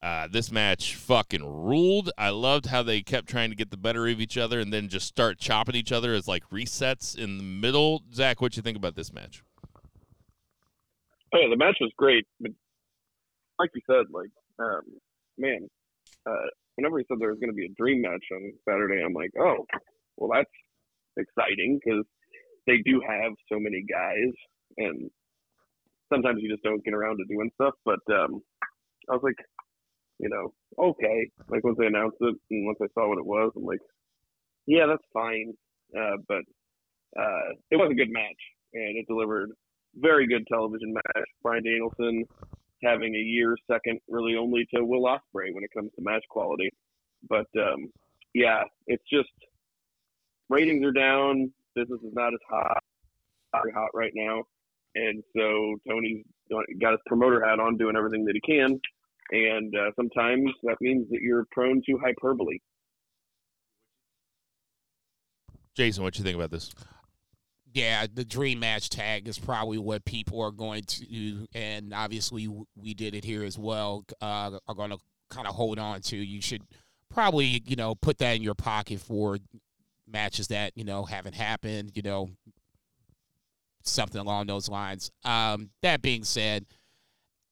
uh, this match fucking ruled. I loved how they kept trying to get the better of each other and then just start chopping each other as like resets in the middle. Zach, what you think about this match? Oh, yeah, the match was great, but like you said, like, um, man, uh, whenever he said there was going to be a dream match on Saturday, I'm like, oh, well, that's exciting because they do have so many guys, and sometimes you just don't get around to doing stuff. But um, I was like, you know, okay. Like once they announced it and once I saw what it was, I'm like, yeah, that's fine. Uh, but uh, it was a good match, and it delivered very good television match. Bryan Danielson having a year second, really only to Will Ospreay when it comes to match quality. But um, yeah, it's just ratings are down. Business is not as hot, very hot right now, and so Tony's got his promoter hat on, doing everything that he can. And uh, sometimes that means that you're prone to hyperbole. Jason, what you think about this? yeah, the dream match tag is probably what people are going to, and obviously we did it here as well. Uh, are going to kind of hold on to. You should probably, you know, put that in your pocket for matches that you know haven't happened. You know, something along those lines. Um, that being said.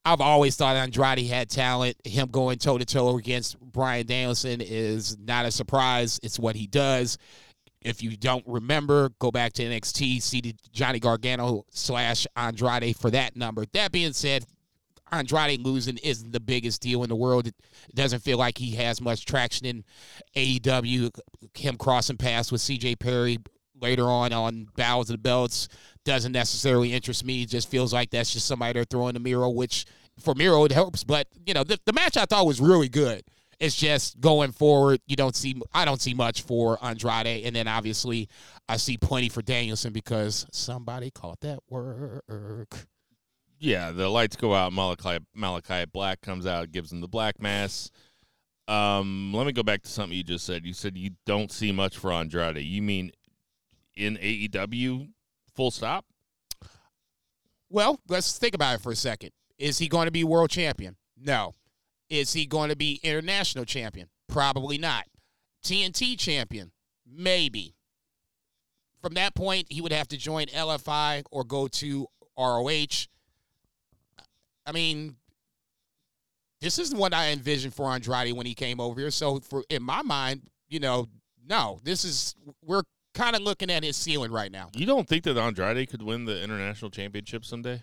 I've always thought Andrade had talent. Him going toe to toe against Bryan Danielson is not a surprise. It's what he does. If you don't remember, go back to NXT, see Johnny Gargano slash Andrade for that number. That being said, Andrade losing isn't the biggest deal in the world. It doesn't feel like he has much traction in AEW. Him crossing paths with CJ Perry later on on Battles of the Belts doesn't necessarily interest me. It just feels like that's just somebody they're throwing the mirror, which for Miro it helps. But you know, the, the match I thought was really good. It's just going forward, you don't see. I don't see much for Andrade, and then obviously I see plenty for Danielson because somebody caught that work. Yeah, the lights go out. Malachi Malachi Black comes out, gives him the black mass. Um, let me go back to something you just said. You said you don't see much for Andrade. You mean in AEW? Full stop. Well, let's think about it for a second. Is he going to be world champion? No. Is he going to be international champion? Probably not. TNT champion? Maybe. From that point, he would have to join LFI or go to ROH. I mean, this is what I envisioned for Andrade when he came over here. So, for in my mind, you know, no, this is we're kind of looking at his ceiling right now. You don't think that Andrade could win the international championship someday?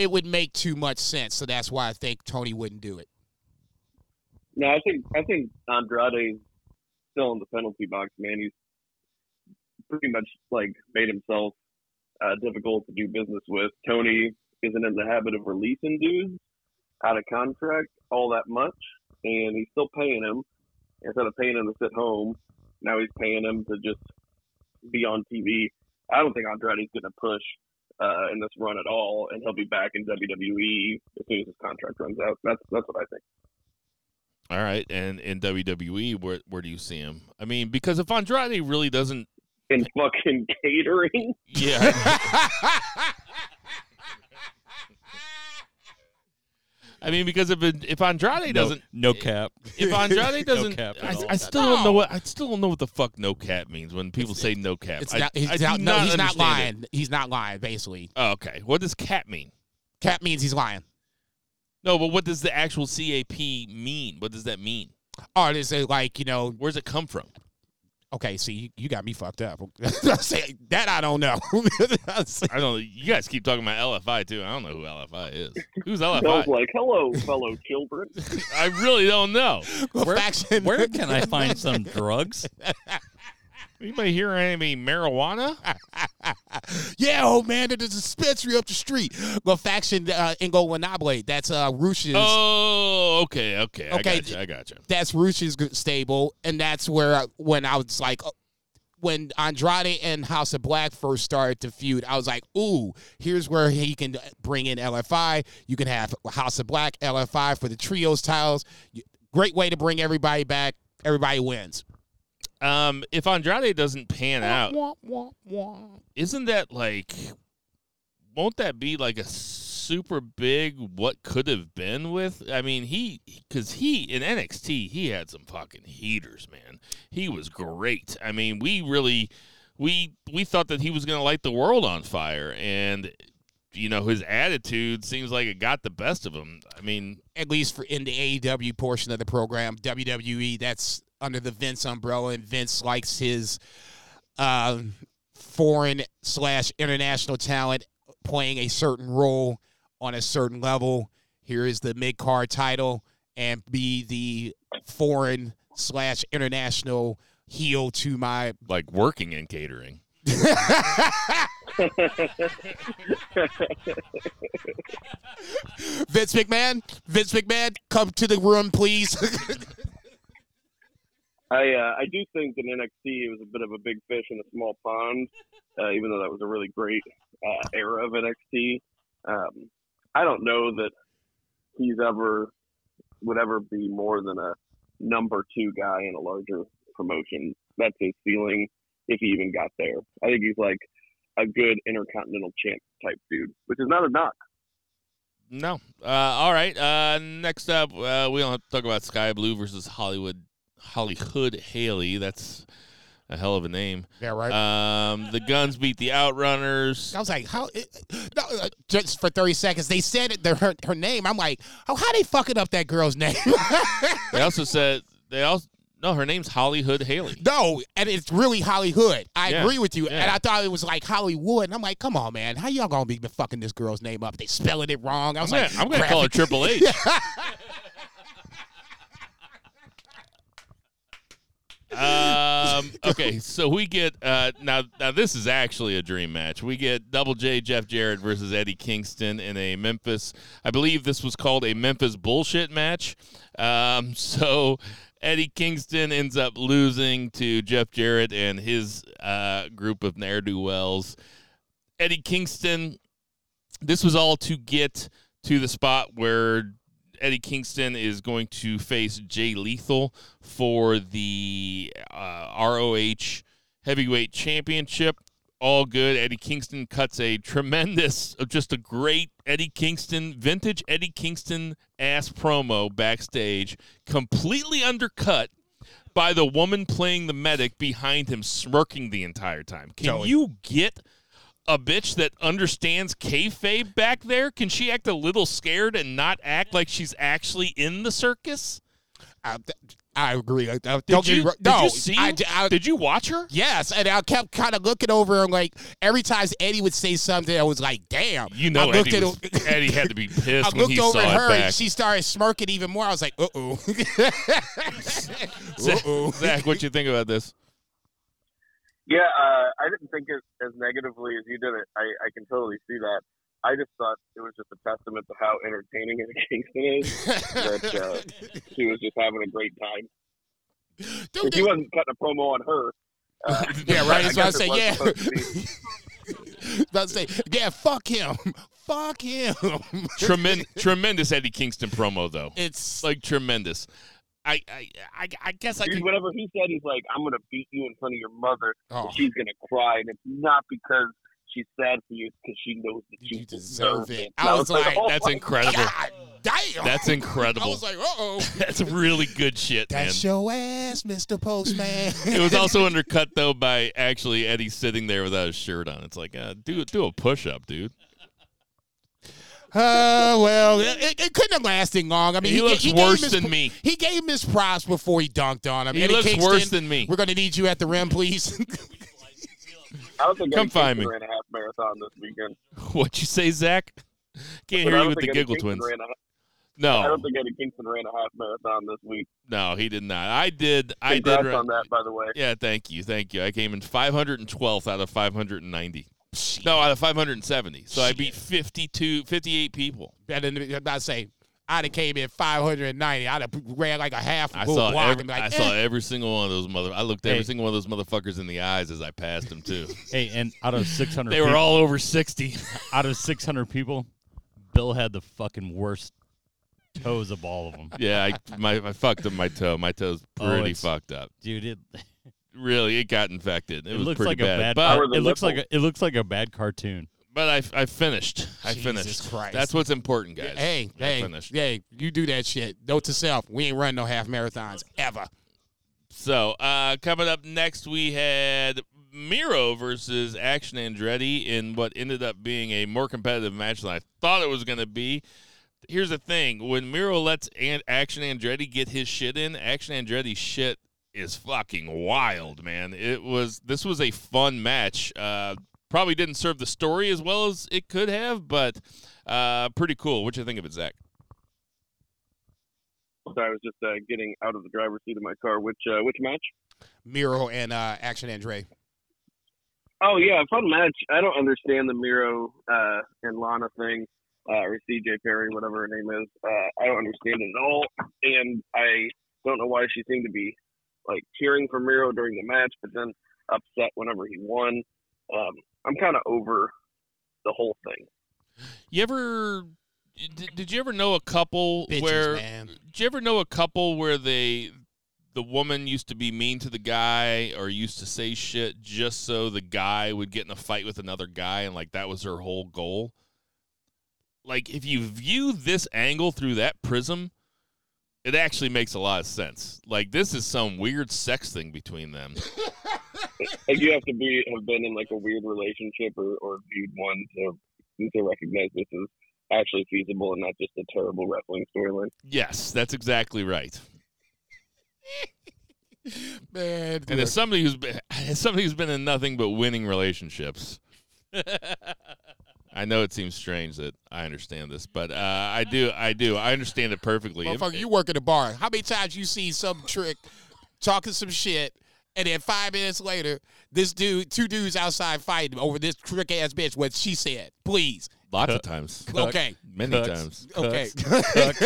It would make too much sense, so that's why I think Tony wouldn't do it. No, I think I think Andrade's still in the penalty box, man. He's pretty much like made himself uh, difficult to do business with. Tony isn't in the habit of releasing dudes out of contract all that much, and he's still paying him instead of paying him to sit home. Now he's paying him to just be on TV. I don't think Andrade's going to push uh, in this run at all, and he'll be back in WWE as soon as his contract runs out. That's that's what I think. All right, and in WWE, where where do you see him? I mean, because if Andrade really doesn't, In fucking catering. yeah, I mean, because if it, if Andrade doesn't, no cap. if Andrade doesn't, cap at I, all. I still don't know what I still don't know what the fuck no cap means when people say no cap. It's I, not, he's, I do not, no, he's not understand it. lying. He's not lying, basically. Oh, okay, what does cap mean? Cap means he's lying. No, but what does the actual CAP mean? What does that mean? Oh, it is a, like, you know, Where's it come from? Okay, see, you, you got me fucked up. Say, that I don't know. I don't. You guys keep talking about LFI too. I don't know who LFI is. Who's I was LFI? like, "Hello, fellow children." I really don't know. Where, where can I find some drugs? Anybody hear any marijuana? yeah, old man, there's a dispensary up the street. The faction uh, Ingobernable. That's uh, Rush's. Oh, okay, okay. I Okay, got you. I got you. That's Rush's stable, and that's where I, when I was like, uh, when Andrade and House of Black first started to feud, I was like, ooh, here's where he can bring in LFI. You can have House of Black, LFI for the trios titles. You- Great way to bring everybody back. Everybody wins. Um, if Andrade doesn't pan out, isn't that like? Won't that be like a super big what could have been with? I mean, he because he in NXT he had some fucking heaters, man. He was great. I mean, we really we we thought that he was going to light the world on fire, and you know his attitude seems like it got the best of him. I mean, at least for in the AEW portion of the program, WWE that's under the Vince umbrella, and Vince likes his uh, foreign slash international talent playing a certain role on a certain level. Here is the mid card title, and be the foreign slash international heel to my like working in catering. Vince McMahon. Vince McMahon, come to the room, please. I uh, I do think that NXT was a bit of a big fish in a small pond, uh, even though that was a really great uh, era of NXT. Um, I don't know that he's ever would ever be more than a number two guy in a larger promotion. That's his ceiling, if he even got there. I think he's like a good intercontinental champ type dude, which is not a knock. No. Uh, all right. Uh, next up, uh, we don't have to talk about Skye Blue versus Hollywood Hollywood Haley. That's a hell of a name. yeah, right. Um, the Gunns beat the Outrunners. I was like, how? It, no, uh, just for thirty seconds, they said it, their, her her name. I'm like, oh, how they fucking up that girl's name? They also said they also no, her name's Hollywood Haley. no, and it's really Hollywood. I Yeah, agree with you, yeah. and I thought it was like Hollywood. And I'm like, come on, man, how y'all gonna be fucking this girl's name up? They spelling it wrong. I I'm was gonna, like, I'm gonna call her Triple H. um, okay, so we get uh, now. Now this is actually a dream match. We get Double J Jeff Jarrett versus Eddie Kingston in a Memphis. I believe this was called a Memphis bullshit match. Um, so Eddie Kingston ends up losing to Jeff Jarrett and his uh, group of ne'er do wells. Eddie Kingston. This was all to get to the spot where Eddie Kingston is going to face Jay Lethal for the uh, ROH Heavyweight Championship. All good. Eddie Kingston cuts a tremendous, just a great Eddie Kingston, vintage Eddie Kingston ass promo backstage, completely undercut by the woman playing the medic behind him, smirking the entire time. Can Joey. you get a bitch that understands kayfabe back there? Can she act a little scared and not act like she's actually in the circus? I, I agree. Uh, Did don't get you, me wrong. did no, you see? I, I, did you watch her? Yes, and I kept kind of looking over and like every time Eddie would say something, I was like, "Damn!" You know, I looked Eddie, at was- Eddie had to be I pissed when looked he over saw at her and she started smirking even more. I was like, "Uh oh." Zach, what you think about this? Yeah, uh, I didn't think it as negatively as you did it. I, I can totally see that. I just thought it was just a testament to how entertaining Eddie Kingston is. that uh, she was just having a great time. Dude, If he wasn't cutting a promo on her. Uh, yeah, right. I That's what I say. was Yeah. supposed to. That's say, yeah. Fuck him. Fuck him. Tremendous, tremendous Eddie Kingston promo though. it's Like tremendous. I, I, I, I guess I Dude, can. whatever he said, he's like, I'm gonna beat you in front of your mother, Oh, and she's gonna cry, and it's not because she's sad for you, it's because she knows that you, you deserve deserve it. And I was like, oh That's incredible. God damn. That's I incredible. was like, uh oh. That's really good shit, man. That's your ass, Mr. Postman. It was also undercut though by actually Eddie sitting there without his shirt on. It's like, uh, do do a push up, dude. Uh, well, it, it couldn't have lasted long. I mean, He he, looks gave worse his, than me. He gave him his props before he dunked on him. He Eddie looks Kingston, worse than me. We're going to need you at the rim, please. I don't think Come Eddie find Kingston me. ran a half marathon this weekend. What'd you say, Zach? Can't But hear you with the Eddie Giggle Kingston Twins. Ran a, I No, don't think Eddie Kingston ran a half marathon this week. no, he did not. I did. I did. Run- on that, by the way. Yeah, thank you, thank you. I came in 512th out of 590. No, out of 570. So I beat 52, 58 people. Better than I'm about to say. I'd have came in 590. I'd have ran like a half I saw block every, like, I saw eh. every single one of those mother. I looked every single one of those motherfuckers in the eyes as I passed them too. Hey, and out of 600 they were people, all over 60. out of 600 people, Bill had the fucking worst toes of all of them. yeah, I my I fucked up my toe. My toe's Oh, pretty it's- fucked up. Dude, it, Really, it got infected. It, it was looks pretty like bad. a bad but How are it looks like a, it looks like a bad cartoon. but I I finished. I Jesus finished. Christ. That's what's important, guys. Hey, I hey, finished. hey, you do that shit. Note to self, we ain't running no half marathons ever. So, uh, coming up next, we had Miro versus Action Andretti in what ended up being a more competitive match than I thought it was going to be. Here's the thing: when Miro lets An- Action Andretti get his shit in, Action Andretti's shit is fucking wild, man. It was this was a fun match. Uh, probably didn't serve the story as well as it could have, but uh, pretty cool. What you think of it, Zach? Sorry, I was just uh, getting out of the driver's seat of my car. Which uh, which match? Miro and uh, Action Andre. Oh yeah, fun match. I don't understand the Miro uh, and Lana thing, uh, or CJ Perry, whatever her name is. Uh, I don't understand it at all, and I don't know why she seemed to be like cheering for Miro during the match, but then upset whenever he won. Um, I'm kind of over the whole thing. You ever did, did you ever know a couple Bitches, where man. did you ever know a couple where they the woman used to be mean to the guy or used to say shit just so the guy would get in a fight with another guy and like that was her whole goal? Like if you view this angle through that prism, it actually makes a lot of sense. Like this is some weird sex thing between them. Like you have to be have been in like a weird relationship or, or viewed one to to recognize this is actually feasible and not just a terrible wrestling storyline. yes, that's exactly right. Man, And as somebody who's been as somebody who's been in nothing but winning relationships, I know it seems strange that I understand this, but uh, I do. I do. I understand it perfectly. Motherfucker, you work at a bar. How many times you see some trick talking some shit, and then five minutes later, this dude, two dudes outside fighting over this trick ass bitch? What she said? Please. Lots of times, Okay. many Cooks. times. Okay. Cooks.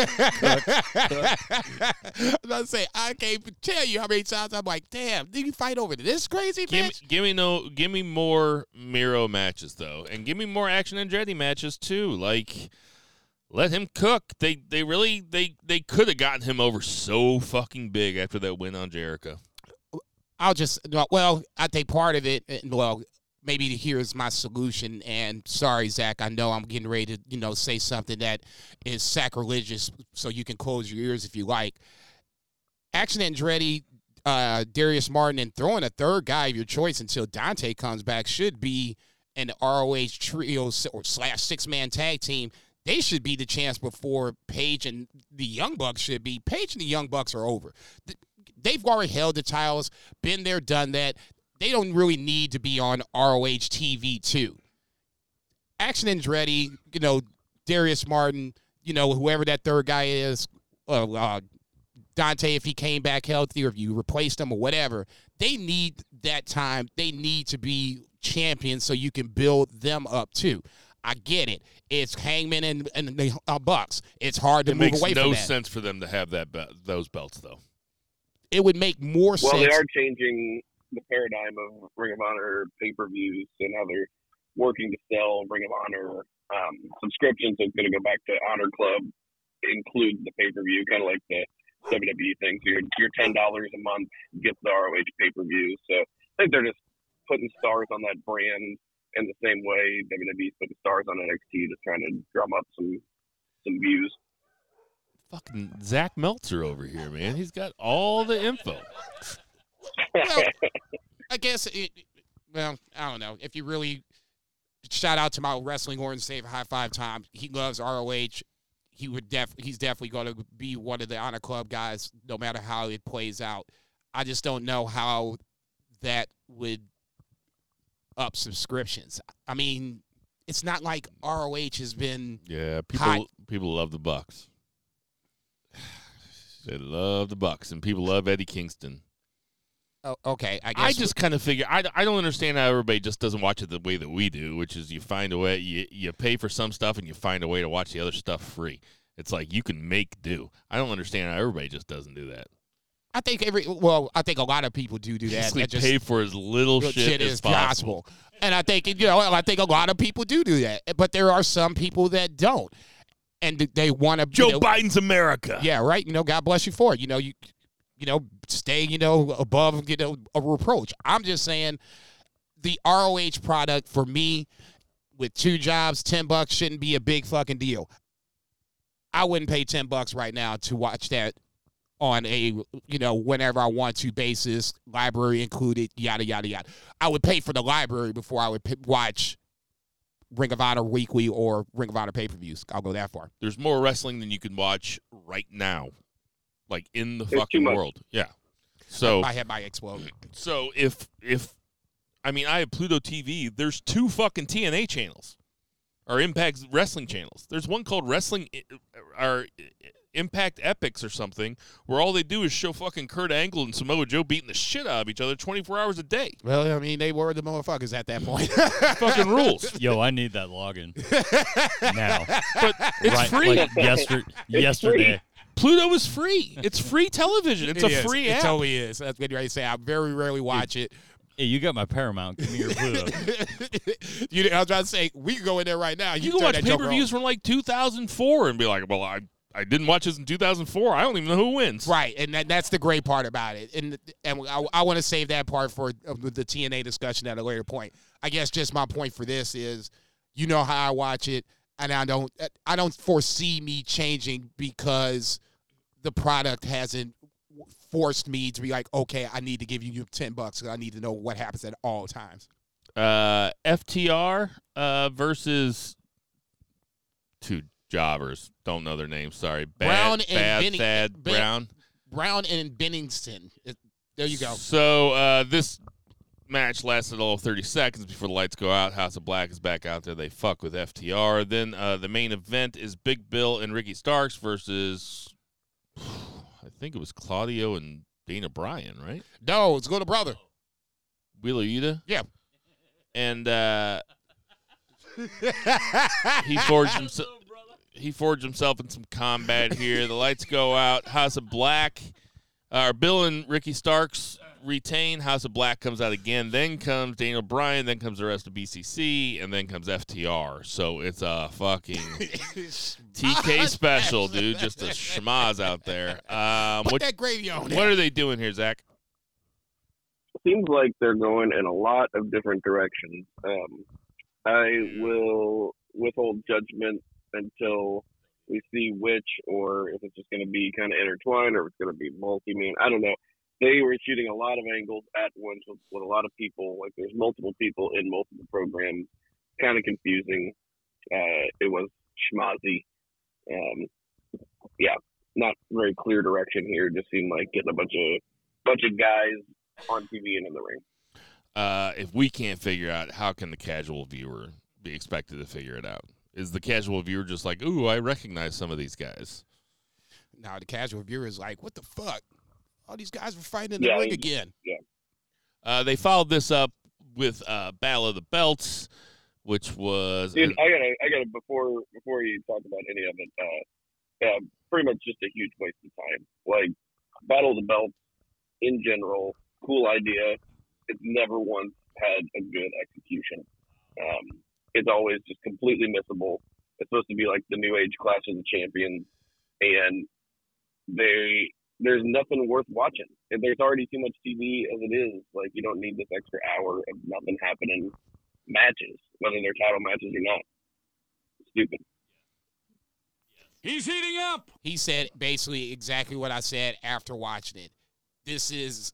I'm about to say I can't even tell you how many times I'm like, damn, did you fight over this crazy Give me, bitch? give me no, give me more Miro matches though, and give me more Action and Andretti matches too. Like, let him cook. They, they really, they, they could have gotten him over so fucking big after that win on Jericho. I'll just well, I think part of it. and, Well, maybe here's my solution. And sorry, Zach, I know I'm getting ready to you know say something that is sacrilegious, so you can close your ears if you like. Action Andretti, uh, Darius Martin, and throwing a third guy of your choice until Dante comes back should be an ROH trio or slash six man tag team. They should be the chance before Page and the Young Bucks should be. Page and the Young Bucks are over. They've already held the titles, been there, done that. They don't really need to be on ROH TV too. Action Andretti, you know, Darius Martin, you know, whoever that third guy is, uh, uh, Dante, if he came back healthy or if you replaced him or whatever, they need that time. They need to be champions so you can build them up too. I get it. It's Hangman and, and the uh, Bucks. It's hard to It move makes away no from that. sense for them to have that be- those belts though. It would make more Well, sense. Well, they are changing the paradigm of Ring of Honor pay per views and how they're working to sell Ring of Honor um, subscriptions. It's going to go back to Honor Club, include the pay per view, kind of like the WWE thing. So your ten dollars a month gets the ROH pay per view. So I think they're just putting stars on that brand in the same way WWE's putting stars on NXT, just trying to drum up some some views. Fucking Zach Meltzer over here, man. He's got all the info. Well, I guess it. Well, I don't know. If you really shout out to my wrestling horn, save high five time. He loves ROH. He would def. He's definitely going to be one of the honor club guys, no matter how it plays out. I just don't know how that would up subscriptions. I mean, it's not like ROH has been. Yeah, people Hot. people love the Bucks. They love the Bucks, and people love Eddie Kingston. Oh, okay, I guess. I just kind of figure I, I don't understand how everybody just doesn't watch it the way that we do, which is you find a way you you pay for some stuff and you find a way to watch the other stuff free. It's like you can make do. I don't understand how everybody just doesn't do that. I think every. Well, I think a lot of people do do that. Basically, just, pay for as little good shit, as as possible. And I think you know, I think a lot of people do do that, but there are some people that don't, and they want to. Joe you know, Biden's America. Yeah, right. You know, God bless you for it. You know, you, you know, stay, you know, above, you know, a reproach. I'm just saying, the ROH product for me, with two jobs, ten bucks shouldn't be a big fucking deal. I wouldn't pay ten bucks right now to watch that on a you know whenever I want to basis, library included, yada yada yada. I would pay for the library before I would p- watch Ring of Honor weekly or Ring of Honor pay per views. I'll go that far. There's more wrestling than you can watch right now, like in the There's fucking world. Yeah. So I had My head might explode. So if if I mean I have Pluto TV, there's two fucking TNA channels or Impact Wrestling channels. There's one called Wrestling or Impact Epics or something, where all they do is show fucking Kurt Angle and Samoa Joe beating the shit out of each other 24 hours a day. Well, I mean, they were the motherfuckers at that point. fucking rules. Yo, I need that login now. But it's right, free. Like yester- yesterday. Pluto is free. It's free television. It's It a is. free It app. totally is. That's what I say. I very rarely watch it. Hey, you got my Paramount. Give me your Pluto. you, I was trying to say we can go in there right now. you turn can watch that pay per views from like 2004 and be like, well, I I didn't watch this in 2004. I don't even know who wins. Right, and that, that's the great part about it. And and I, I want to save that part for the TNA discussion at a later point. I guess just my point for this is, you know how I watch it, and I don't I don't foresee me changing because the product hasn't forced me to be like, okay, I need to give you ten bucks. 'cause I need to know what happens at all times. Uh, FTR uh, versus two jobbers. Don't know their names. Sorry. Bad, Brown and bad, Thad Ben- Brown. Brown and Benningston. It- there you go. So uh, this match lasted all 30 seconds before the lights go out. House of Black is back out there. They fuck with FTR. Then uh, the main event is Big Bill and Ricky Starks versus, I think it was Claudio and Daniel Bryan, right? No, it's go to brother. Wheeler Yuta. Yeah. And uh, he forged himself. He forged himself in some combat here. The lights go out. House of Black, uh, Bill and Ricky Starks retain. House of Black comes out again. Then comes Daniel Bryan. Then comes the rest of BCC, and then comes FTR. So it's a fucking TK special, dude. Just a schmaz out there. Um, Put what that gravy on there. what are they doing here, Zach? seems like they're going in a lot of different directions. Um, I will withhold judgment until we see which, or if it's just going to be kind of intertwined, or if it's going to be multi-mean. I don't know. They were shooting a lot of angles at once with, with a lot of people. Like there's multiple people in multiple programs. Kind of confusing. Uh, it was schmozzy. Um, yeah, not very clear direction here. Just seemed like getting a bunch of bunch of guys on TV and in the ring. uh, if we can't figure out, how can the casual viewer be expected to figure it out? Is the casual viewer just like, ooh, I recognize some of these guys? Now the casual viewer is like, "What the fuck? All these guys were fighting in the Yeah, ring again." Uh, they followed this up with uh, Battle of the Belts, which was Dude, I gotta, I gotta before before you talk about any of it, uh, uh, pretty much just a huge waste of time. Like Battle of the Belts in general, cool idea. It's never once had a good execution. Um, it's always just completely missable. It's supposed to be like the new age clash of the champions, and they there's nothing worth watching. And there's already too much TV as it is. Like you don't need this extra hour of nothing happening matches, whether they're title matches or not. Stupid. He's heating up. He said basically exactly what I said after watching it. This is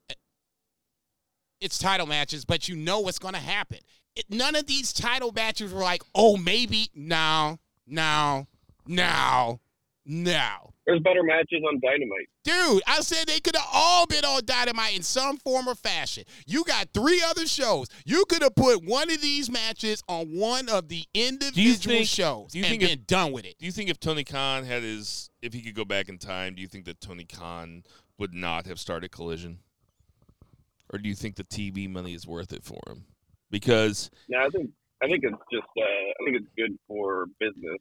it's title matches, but you know what's going to happen. It, none of these title matches were like, oh, maybe now, now, now, now. There's better matches on Dynamite. Dude, I said they could have all been on Dynamite in some form or fashion. You got three other shows. You could have put one of these matches on one of the individual think- shows do you and think if- been done with it. Do you think if Tony Khan had his, if he could go back in time, do you think that Tony Khan would not have started Collision? Or do you think the TV money is worth it for him? Because No, I think I think it's just uh, I think it's good for business.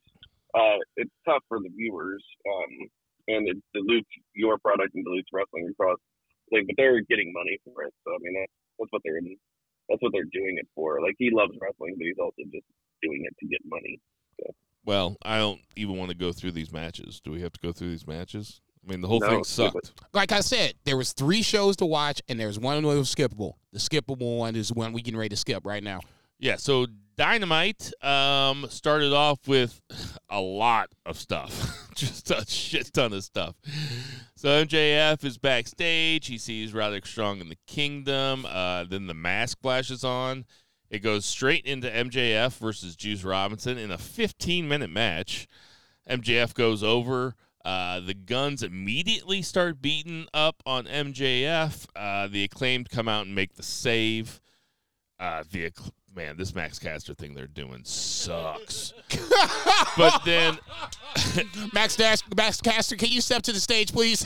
Uh, it's tough for the viewers, um, and it dilutes your product and dilutes wrestling across. Like, but they're getting money for it, so I mean that's that's what they're that's what they're doing it for. Like he loves wrestling, but he's also just doing it to get money. Well, I don't even want to go through these matches. Do we have to go through these matches? I mean, the whole No, thing skip sucked. like I said, there was three shows to watch, and there's one that was skippable. The skippable one is one we getting ready to skip right now. Yeah, so Dynamite um, started off with a lot of stuff, just a shit ton of stuff. So MJF is backstage. He sees Roderick Strong in the Kingdom. Uh, then the mask flashes on. It goes straight into MJF versus Juice Robinson in a 15 minute match. MJF goes over. Uh, the Gunns immediately start beating up on MJF. Uh, the acclaimed come out and make the save. Uh, the man, this Max Caster thing they're doing sucks. but then, Max Dash, Max Caster, can you step to the stage, please?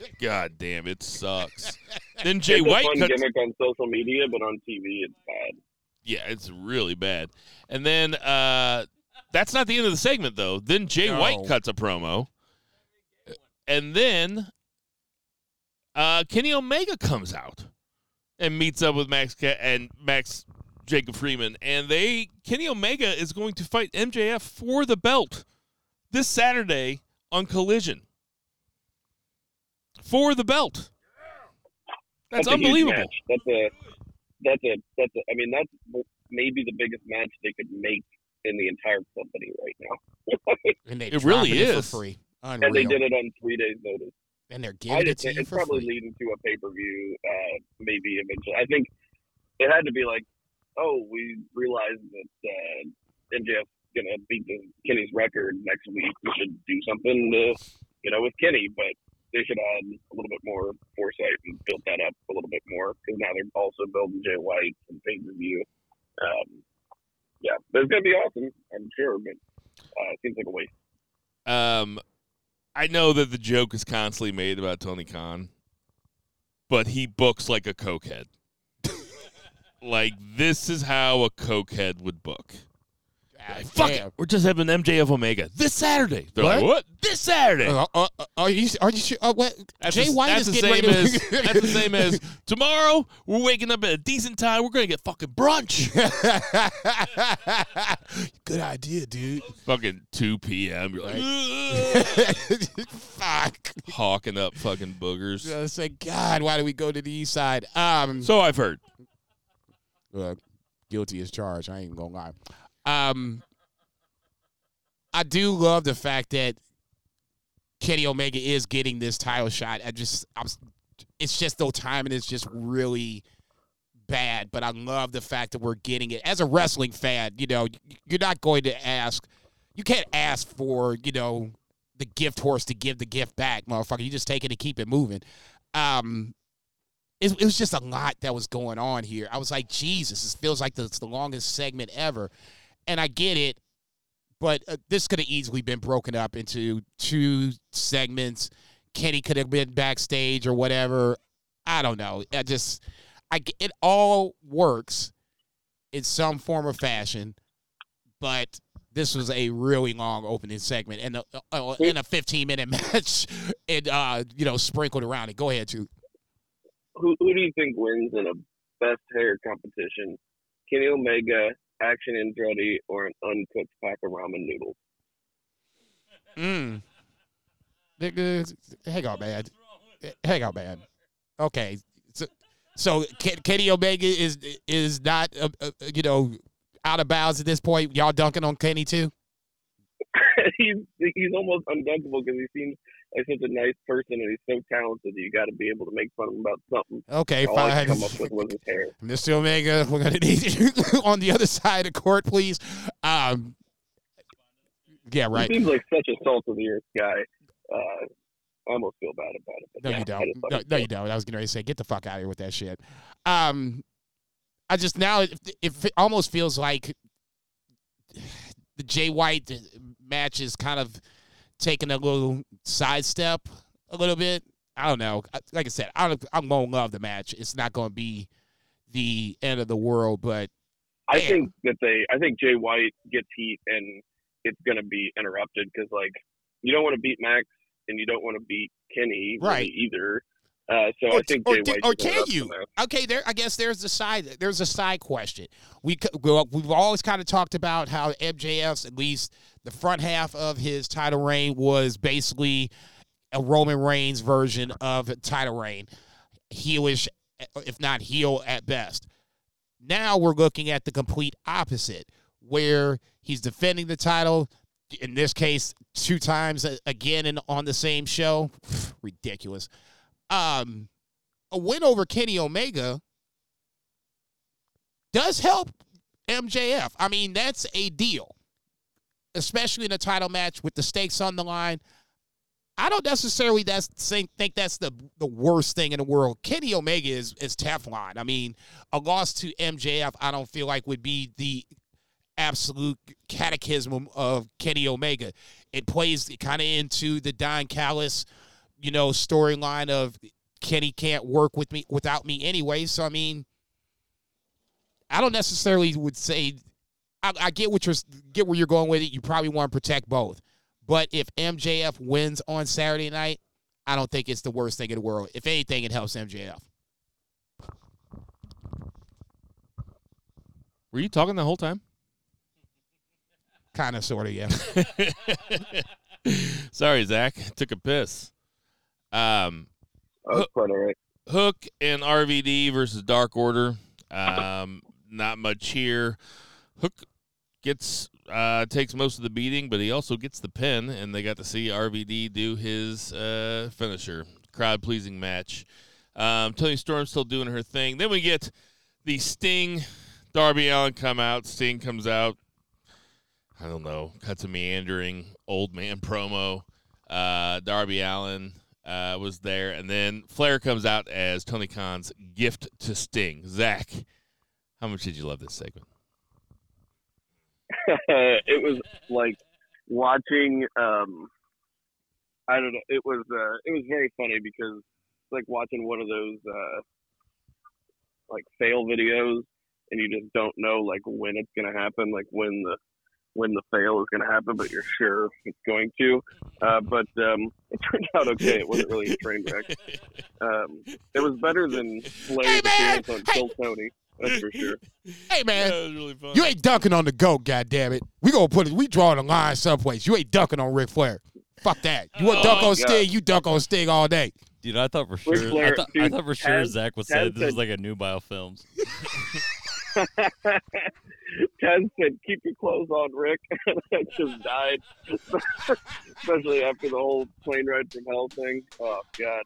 god damn, it sucks. Then Jay it's a White fun cuts. gimmick on social media, but on TV it's bad. Yeah, it's really bad. And then uh, that's not the end of the segment though. Then Jay No. White cuts a promo, and then uh, Kenny Omega comes out and meets up with Max Ca- and Max Jacob Friedman, and they Kenny Omega is going to fight MJF for the belt this Saturday on Collision for the belt. That's, a huge unbelievable. match. That's a that's a that's a. I mean that's maybe the biggest match they could make in the entire company right now. and they It really dropping it is. for free. and they did it on three days' notice. And they're I it to think you it's for probably free. leading to a pay per view, uh, maybe eventually. I think it had to be like, oh, we realized that uh, MJF's gonna beat the, Kenny's record next week. We should do something, to, you know, with Kenny. But they should add a little bit more foresight and build that up a little bit more because now they're also building Jay White and pay per view. Um, yeah, but it's gonna be awesome, I'm sure. But uh, it seems like a waste. Um, I know that the joke is constantly made about Tony Khan, but he books like a cokehead. Like this is how a cokehead would book. Like, Fuck it, we're just having MJF Omega this Saturday. They're like, What? what? This Saturday. Uh, uh, uh, are you? Are you sure? Uh, what? That's Jay the, White that's is the getting same ready as to- that's the same as tomorrow. We're waking up at a decent time. We're gonna get fucking brunch. Good idea, dude. fucking two p.m. You're like Fuck. hawking up fucking boogers. I say, God, why do we go to the east side? Um, So I've heard. Look, guilty as charged. I ain't gonna lie. Um, I do love the fact that Kenny Omega is getting this title shot. I just, I'm, it's just though timing is just really bad. But I love the fact that we're getting it. As a wrestling fan, you know, you're not going to ask. You can't ask for, you know, the gift horse to give the gift back, motherfucker. You just take it and keep it moving. Um, it, it was just a lot that was going on here. I was like, Jesus, this feels like the, it's the longest segment ever. And I get it, but uh, this could have easily been broken up into two segments. Kenny could have been backstage or whatever. I don't know. I just, I it all works in some form or fashion, but this was a really long opening segment and a, uh, in a 15 minute match, and uh, you know, sprinkled around it. Go ahead, too. Who, who do you think wins in a best hair competition? Kenny Omega, Action Andretti, or an uncooked pack of ramen noodles? Mm. Hang on, man. hang on, man. Okay, so, so Kenny Omega is is not uh, uh, you know out of bounds at this point. Y'all dunking on Kenny too? he's he's almost undunkable because he seems like such a nice person and he's so talented that you got to be able to make fun of him about something. Okay, All I fine. come up with was his hair. Mr. Omega, we're gonna need you on the other side of court, please. Um, yeah, right. He seems like such a salt of the earth guy. Uh, I almost feel bad about it. No, yeah, you don't. No, no, you don't. I was getting ready to say, get the fuck out of here with that shit. Um, I just now it, it almost feels like the Jay White match is kind of taking a little sidestep a little bit. I don't know. Like I said, I don't, I'm gonna love the match. It's not gonna be the end of the world, but I think that they, I think Jay White gets heat and it's going to be interrupted because, like, you don't want to beat Max and you don't want to beat Kenny Right. either. Uh, so or, I think or, White or can you? Okay, there. I guess there's the side. There's a side question. We we've always kind of talked about how MJF's at least the front half of his title reign was basically a Roman Reigns version of title reign, heelish, if not heel at best. Now we're looking at the complete opposite, where he's defending the title. In this case, two times again and on the same show. Ridiculous. Um, a win over Kenny Omega does help MJF. I mean, that's a deal, especially in a title match with the stakes on the line. I don't necessarily that's think, think that's the the worst thing in the world. Kenny Omega is is Teflon. I mean, a loss to MJF, I don't feel like would be the absolute catechism of Kenny Omega. It plays kind of into the Don Callis, you know, storyline of Kenny can't work with me without me anyway. So I mean, I don't necessarily would say I, I get what you're get where you're going with it. You probably want to protect both, but if MJF wins on Saturday night, I don't think it's the worst thing in the world. If anything, it helps MJF. Were you talking the whole time? Kind of, sort of, yeah. Sorry, Zach. Took a piss. Um, it's quite all right. Hook and RVD versus Dark Order. Um, not much here. Hook gets uh, takes most of the beating, but he also gets the pin, and they got to see RVD do his uh, finisher. Crowd pleasing match. Um, Toni Storm still doing her thing. Then we get the Sting, Darby Allin come out. Sting comes out. I don't know. Cuts a meandering old man promo. Uh, Darby Allin uh, was there, and then Flair comes out as Tony Khan's gift to Sting. Zach, how much did you love this segment? it was like watching um I don't know, it was uh it was very funny because it's like watching one of those uh like fail videos and you just don't know like when it's gonna happen, like when the when the fail is gonna happen, but you're sure it's going to. Uh but um it turned out okay, it wasn't really a train wreck. Um it was better than Flair's Hey, man! appearance on Hey! Kill Tony, that's for sure. hey man, That was really fun. you ain't dunking on the goat, goddammit. We gonna put it. We drawing the line someplace. You ain't dunking on Ric Flair. Fuck that. You want to dunk Oh, on God. Sting? You dunk on Sting all day. Dude, I thought for sure. I Flair- thought, I thought for sure Taz- Zach would Taz say this is like a new biofilms. Ted said, "Keep your clothes on, Ric." and I just died, especially after the whole plane ride from hell thing. Oh God!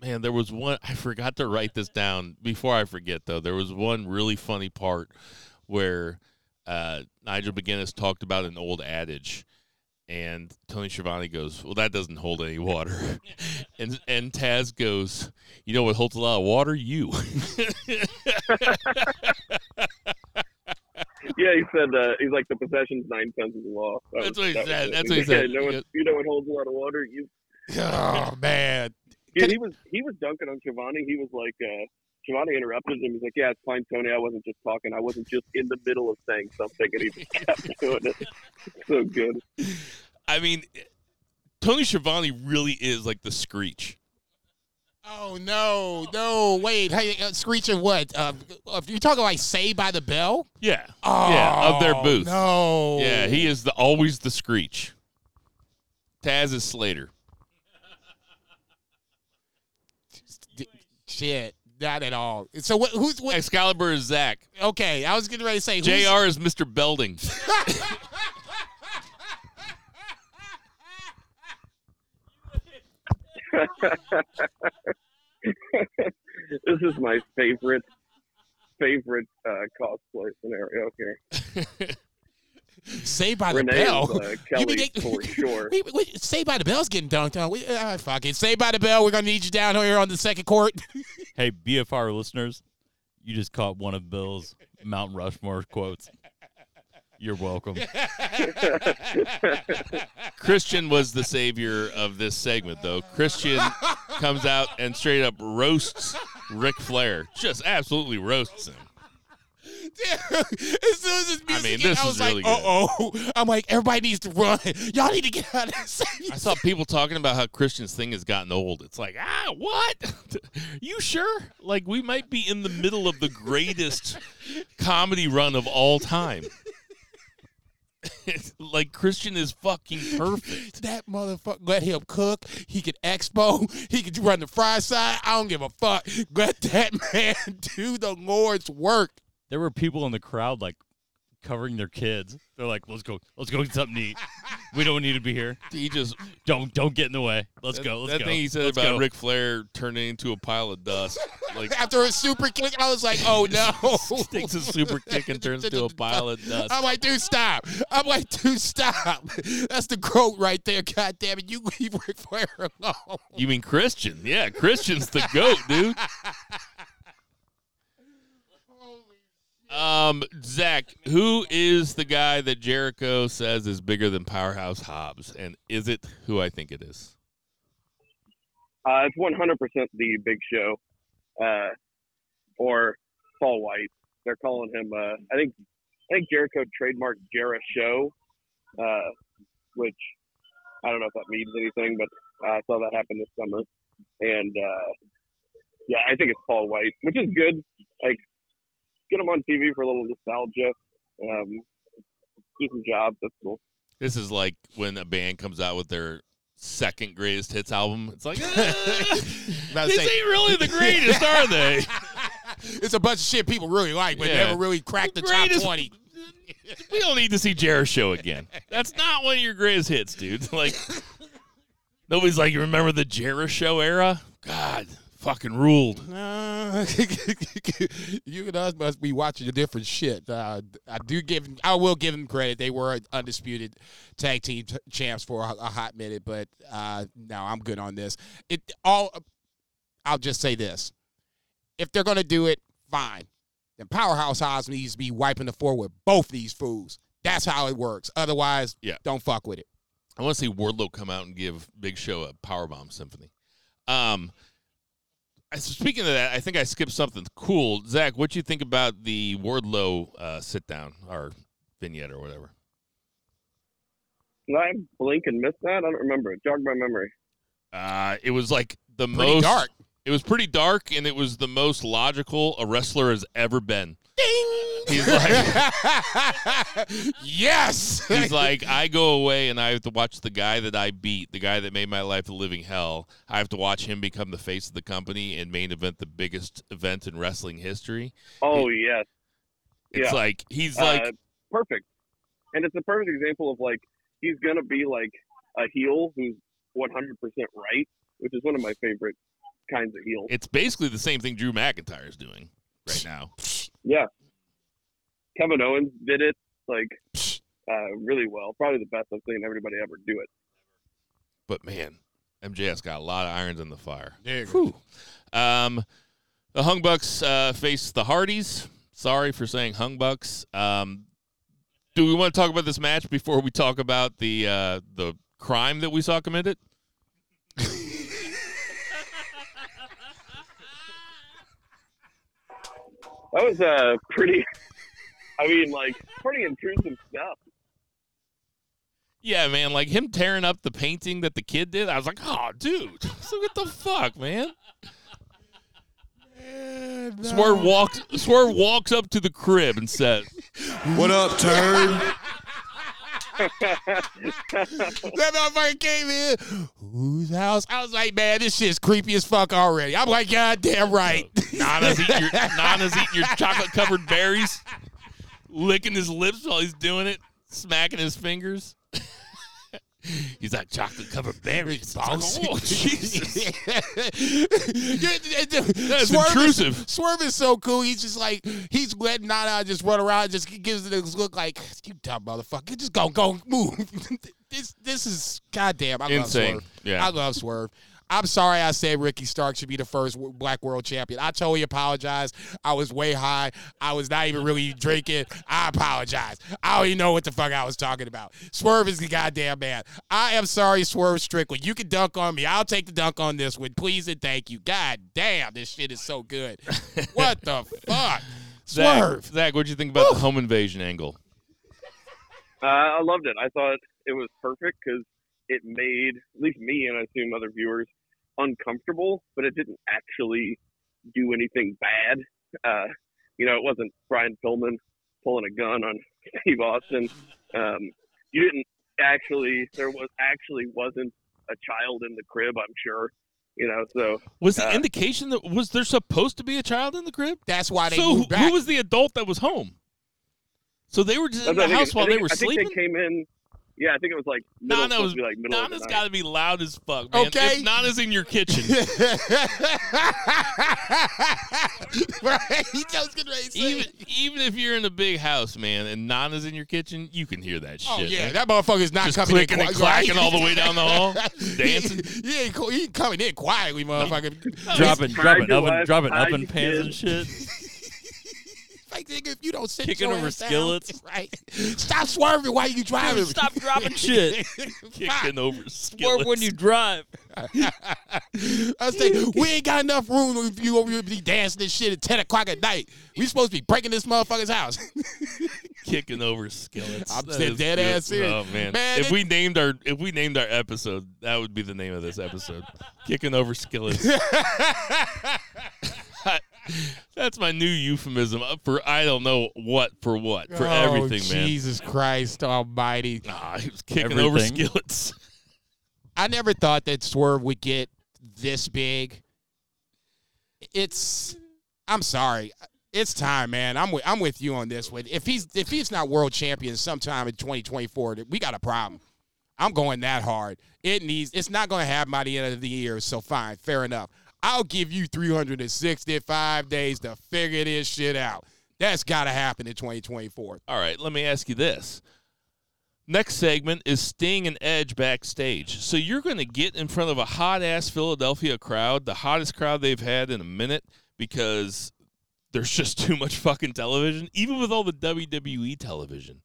Man, there was one. I forgot to write this down before I forget, though. There was one really funny part where uh, Nigel McGuinness talked about an old adage, and Tony Schiavone goes, "Well, that doesn't hold any water," and and Taz goes, "You know what holds a lot of water? You." Yeah, he said uh, he's like the possession's nine tenths of the law. That That's was- what he that was said. it. That's what he like, said. Yeah, no one, you know what holds a lot of water? You. Oh man. Yeah, he was he was dunking on Schiavone. He was like, uh, interrupted him. He's like, "Yeah, it's fine, Tony. I wasn't just talking. I wasn't just in the middle of saying something." And he just kept doing it. So good. I mean, Tony Schiavone really is like the Screech. Oh no, no, wait. Hey, uh, screeching what? Uh, if you're talking like Saved by the Bell? Yeah, Oh, yeah, of their booth. No. Yeah, he is the always the Screech. Taz is Slater. shit. Not at all. So what? Who's what? Excalibur is Zach. Okay, I was getting ready to say who's, Jr. is Mr. Belding. this is my favorite favorite uh, cosplay scenario here. Saved by the Renee Bell. is, uh, Kelly mean they- for sure. Wait, wait, Saved by the Bell's getting dunked on. We, uh, fuck it. Saved by the Bell. We're gonna need you down here on the second court. Hey, BFR listeners, you just caught one of Bill's Mount Rushmore quotes. You're welcome. Christian was the savior of this segment, though. Christian comes out and straight up roasts Ric Flair. Just absolutely roasts him. as soon as this music I mean, hit, this I was like, really good. uh oh. I'm like, everybody needs to run. Y'all need to get out of this. I saw people talking about how Christian's thing has gotten old. It's like, ah, what? you sure? Like, we might be in the middle of the greatest comedy run of all time. like, Christian is fucking perfect. That motherfucker, let him cook. He can expo. He can run the fry side. I don't give a fuck. Let that man do the Lord's work. There were people in the crowd like covering their kids. They're like, "Let's go, let's go get something to eat. We don't need to be here. He just Don't don't get in the way. Let's go. Let's that go. thing he said Let's about go. Ric Flair turning into a pile of dust. Like, After a super kick, I was like, oh no. takes a super kick and turns into a pile of dust. I'm like, dude, stop. I'm like, dude, stop. That's the goat right there. God damn it. You leave Ric Flair alone. You mean Christian? Yeah, Christian's the goat, dude. Um, Zach, who is the guy that Jericho says is bigger than Powerhouse Hobbs, and is it who I think it is? Uh, it's 100% the Big Show, uh, or Paul White. They're calling him. Uh, I think. I think Jericho trademarked Jera Show, uh, which I don't know if that means anything, but I saw that happen this summer, and uh, yeah, I think it's Paul White, which is good. Like, get them on TV for a little nostalgia. Um, do some jobs. That's cool. This is like when a band comes out with their second greatest hits album. It's like, ah, About to these say- ain't really the greatest, are they? it's a bunch of shit people really like, but Yeah. never really cracked the, The top 20. we don't need to see Jericho show again. That's not one of your greatest hits, dude. Like nobody's like, you remember the Jericho show era? God, fucking ruled. You and us must be watching a different shit. Uh, I do give, I will give them credit. They were undisputed tag team t- champs for a, a hot minute, but uh, no, I'm good on this. It all. I'll just say this: if they're gonna do it, fine. Then Powerhouse Hobbs needs to be wiping the floor with both these fools. That's how it works. Otherwise, Yeah. don't fuck with it. I want to see Wardlow come out and give Big Show a powerbomb symphony. Um, speaking of that, I think I skipped something cool. Zach, what do you think about the Wardlow uh, sit down or vignette or whatever? Did I blink and miss that? I don't remember. It jogged my memory. Uh, it was like the Pretty most dark. It was pretty dark, and it was the most logical a wrestler has ever been. He's like, yes. he's like, I go away and I have to watch the guy that I beat, the guy that made my life a living hell. I have to watch him become the face of the company and main event the biggest event in wrestling history. Oh yes, It's Yeah. like he's uh, like, perfect, and it's a perfect example of like he's gonna be like a heel who's 100 percent right, which is one of my favorite kinds of heels. it's basically the same thing Drew McIntyre is doing right now. Yeah, Kevin Owens did it like uh, really well. Probably the best I've seen everybody ever do it. But man, MJF's got a lot of irons in the fire. There you go. Whew. Um, the Hung Bucks uh, face the Hardys. Sorry for saying Hung Bucks. Um, do we want to talk about this match before we talk about the uh, the crime that we saw committed? That was a pretty. I mean, like pretty intrusive stuff. Yeah, man, like him tearing up the painting that the kid did. I was like, oh, dude, so what the fuck, man? Swerve walks. Swerve walks up to the crib and says, What up, turd? that motherfucker came in. Whose house? I was like, man, this shit's creepy as fuck already. I'm like, God damn right. Nana's eating your Nana's eating your chocolate covered berries, licking his lips while he's doing it, smacking his fingers. He's like chocolate covered berries. Like, oh Jesus! That's intrusive. Is, Swerve is so cool. He's just like he's letting Nana just run around, just gives it this look like you dumb motherfucker. Just go, go, move. this this is goddamn. I Insane. love Swerve. Yeah. I love Swerve. I'm sorry I said Ricky Stark should be the first black world champion. I totally apologize. I was way high. I was not even really drinking. I apologize. I don't even know what the fuck I was talking about. Swerve is the goddamn man. I am sorry, Swerve Strickland. You can dunk on me. I'll take the dunk on this one. Please and thank you. God damn, this shit is so good. what the fuck? Zach, Swerve. Zach, what'd you think about the home invasion angle? Uh, I loved it. I thought it was perfect because it made at least me and I assume other viewers uncomfortable, but it didn't actually do anything bad. Uh, you know, it wasn't Brian Pillman pulling a gun on Steve Austin. Um, you didn't actually. There was actually wasn't a child in the crib. I'm sure. You know, so Was the Uh, indication that was there supposed to be a child in the crib? That's why they so who, moved back. who was the adult that was home? So they were just in the house think- while I they were I think sleeping. they came in. Yeah, I think it was like middle, Nana supposed was to be like middle Nana's of the got to be loud as fuck, man. Okay. If Nana's in your kitchen, right? He just getting ready to say even even if you're in a big house, man, and Nana's in your kitchen, you can hear that oh, shit. Oh yeah, man. that motherfucker's not Just coming in and quiet, clacking all the way down the hall, dancing. He, he ain't he ain't coming in quietly, motherfucker. dropping Hide dropping oven wife, dropping hide oven pans and shit. Like nigga, if you don't sit Kicking your over ass down, skillets. right? Stop swerving while you driving. Stop dropping shit. kicking over Or skillets. when you drive. I say we ain't got enough room if you over here be dancing this shit at ten o'clock at night. We supposed to be breaking this motherfucker's house. kicking over skillets. I'm That dead is dead good. ass serious. Oh man. Man, if it- we named our if we named our episode, that would be the name of this episode. kicking over skillets. That's my new euphemism for I don't know what for what for oh, everything, man. Jesus Christ Almighty! Ah, he was kicking over skillets. I never thought that Swerve would get this big. It's I'm sorry. It's time, man. I'm with I'm with you on this one. If he's if he's not world champion sometime in 2024, we got a problem. I'm going that hard. It needs it's not going to happen by the end of the year, so fine, fair enough. I'll give you 365 days to figure this shit out. That's got to happen in 2024. All right, let me ask you this. Next segment is Sting and Edge backstage. So you're going to get in front of a hot ass Philadelphia crowd, the hottest crowd they've had in a minute, because there's just too much fucking television, even with all the WWE television.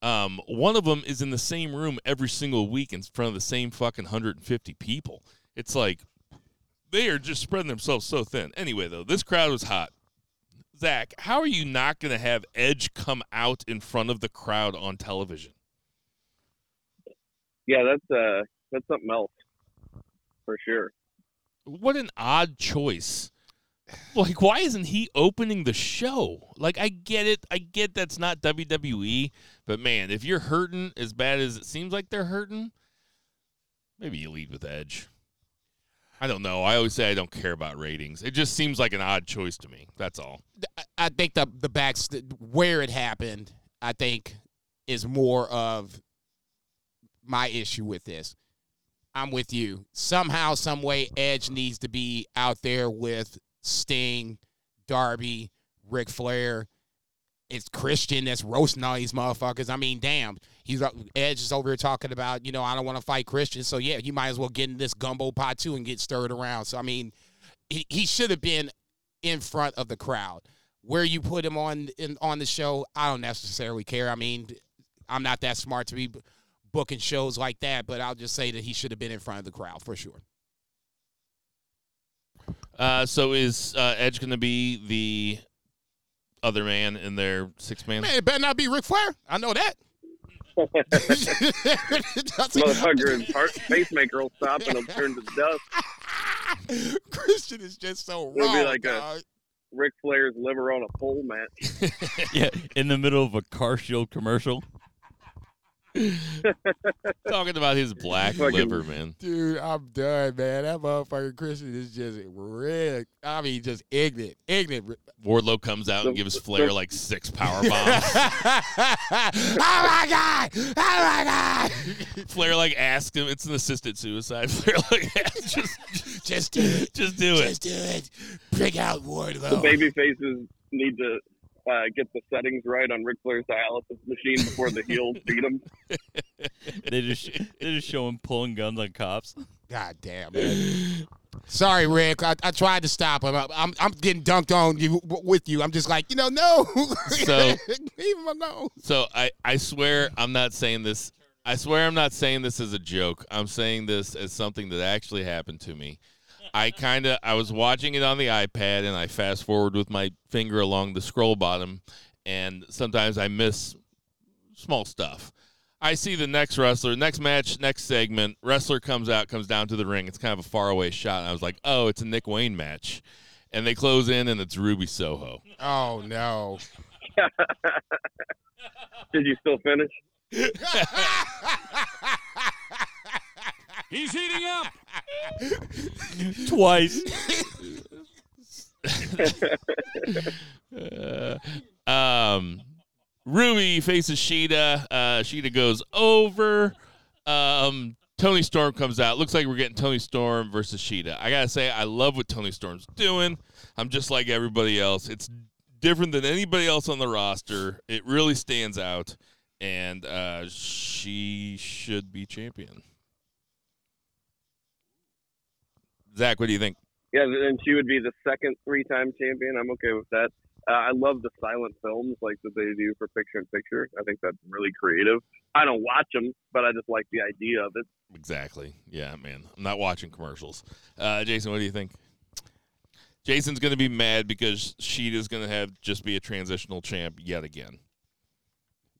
Um, one of them is in the same room every single week in front of the same fucking 150 people. It's like they are just spreading themselves so thin. Anyway, though, this crowd was hot. Zach, how are you not going to have Edge come out in front of the crowd on television? Yeah, that's uh, that's something else for sure. What an odd choice. Like, why isn't he opening the show? Like, I get it. I get that's not WWE, but man, if you're hurting as bad as it seems like they're hurting, maybe you lead with Edge. I don't know. I always say I don't care about ratings. It just seems like an odd choice to me. That's all. I- think the the backs where it happened, I think, is more of my issue with this. I'm with you. Somehow, some way, Edge needs to be out there with Sting, Darby, Ric Flair. It's Christian that's roasting all these motherfuckers. I mean, damn. He's Edge is over here talking about, you know, I don't want to fight Christian. So yeah, you might as well get in this gumbo pot too and get stirred around. So I mean, he, he should have been in front of the crowd. Where you put him on in, on the show, I don't necessarily care. I mean, I'm not that smart to be booking shows like that, but I'll just say that he should have been in front of the crowd for sure. Uh, so is uh, Edge going to be the other man in their six man? Man, it better not be Ric Flair. I know that. Motherfucker, his heart pacemaker will stop and he'll turn to dust. Christian is just so It'll be wrong. like a- Ric Flair's liver on a pole match. yeah, in the middle of a CarShield commercial. Talking about his black Fucking- liver, man. Dude, I'm done, man. That motherfucking Christian is just rigged. I mean, just ignorant, ignorant. Wardlow comes out and The- gives the- Flair like six power bombs. oh my god! Oh my god! Flair like asked him. It's an assisted suicide. Flair like asked, just, just, Just do it. just do it. Just do it. Bring out Wardlow. The Wardlow. baby faces need to uh, get the settings right on Ric Flair's dialysis machine before the heels beat him. they just they just show him pulling guns on cops. God damn, man. Sorry, Ric. I, I tried to stop him. I, I'm I'm getting dunked on you with you. I'm just like, you know, no. So- leave him alone. So I, I swear I'm not saying this. I swear I'm not saying this as a joke. I'm saying this as something that actually happened to me. I kind of I was watching it on the iPad and I fast forward with my finger along the scroll bottom and sometimes I miss small stuff. I see the next wrestler, next match, next segment, wrestler comes out, comes down to the ring. It's kind of a faraway shot. And I was like, "Oh, it's a Nick Wayne match." And they close in and it's Ruby Soho. Oh no. Did you still finish? He's heating up. Twice. Uh, um, Ruby faces Shida. Uh, Shida goes over. Um, Toni Storm comes out. Looks like we're getting Toni Storm versus Shida. I gotta say, I love what Toni Storm's doing. I'm just like everybody else. It's different than anybody else on the roster. It really stands out, and uh, she should be champion. Zach, what do you think? Yeah, and she would be the second three-time champion. I'm okay with that. Uh, I love the silent films like that they do for picture in picture. I think that's really creative. I don't watch them, but I just like the idea of it. Exactly. Yeah, man. I'm not watching commercials. Uh, Jason, what do you think? Jason's going to be mad because Shida's going to have just be a transitional champ yet again.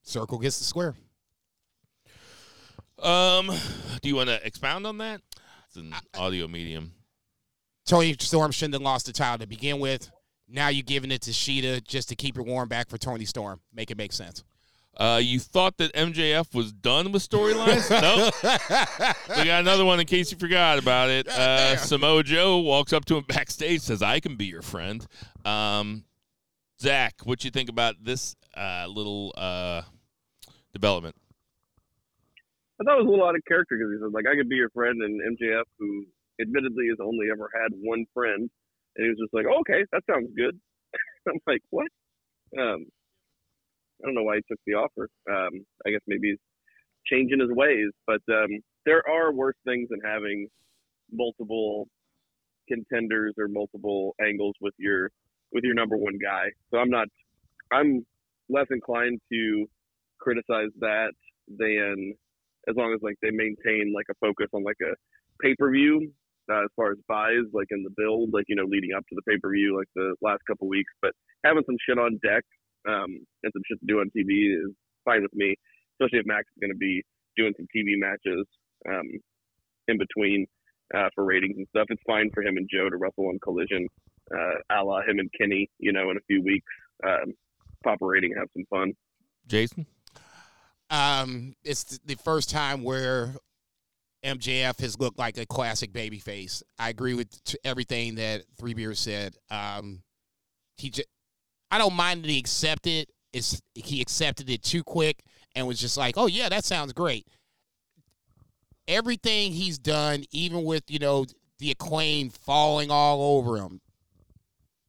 Circle gets the square. Um, do you want to expound on that? It's an audio medium. Toni Storm shouldn't have lost the title to begin with. Now you're giving it to Shida just to keep it warm back for Toni Storm. Make it make sense. Uh, you thought that MJF was done with storylines? nope. We got another one in case you forgot about it. Uh, Samoa Joe walks up to him backstage, says, "I can be your friend." Um, Zach, what you think about this uh, little uh, development? I thought it was a little out of character because he said like I could be your friend, and MJF, who admittedly has only ever had one friend, and he was just like, okay, that sounds good. I'm like, what? Um, I don't know why he took the offer. Um, I guess maybe he's changing his ways, but um, there are worse things than having multiple contenders or multiple angles with your with your number one guy. So I'm not. I'm less inclined to criticize that than as long as like they maintain like a focus on like a pay per view uh, as far as buys, like in the build, like you know, leading up to the pay per view, like the last couple weeks. But having some shit on deck um, and some shit to do on TV is fine with me, especially if Max is going to be doing some TV matches um, in between uh, for ratings and stuff. It's fine for him and Joe to wrestle on Collision, uh, a la him and Kenny, you know, in a few weeks. Um, pop a rating, have some fun. Jason? Um, it's the first time where MJF has looked like a classic babyface. I agree with t- everything that Three Beers said. Um, he just, I don't mind that he accepted. It's he accepted it too quick and was just like, "Oh yeah, that sounds great." Everything he's done, even with you know the acclaim falling all over him,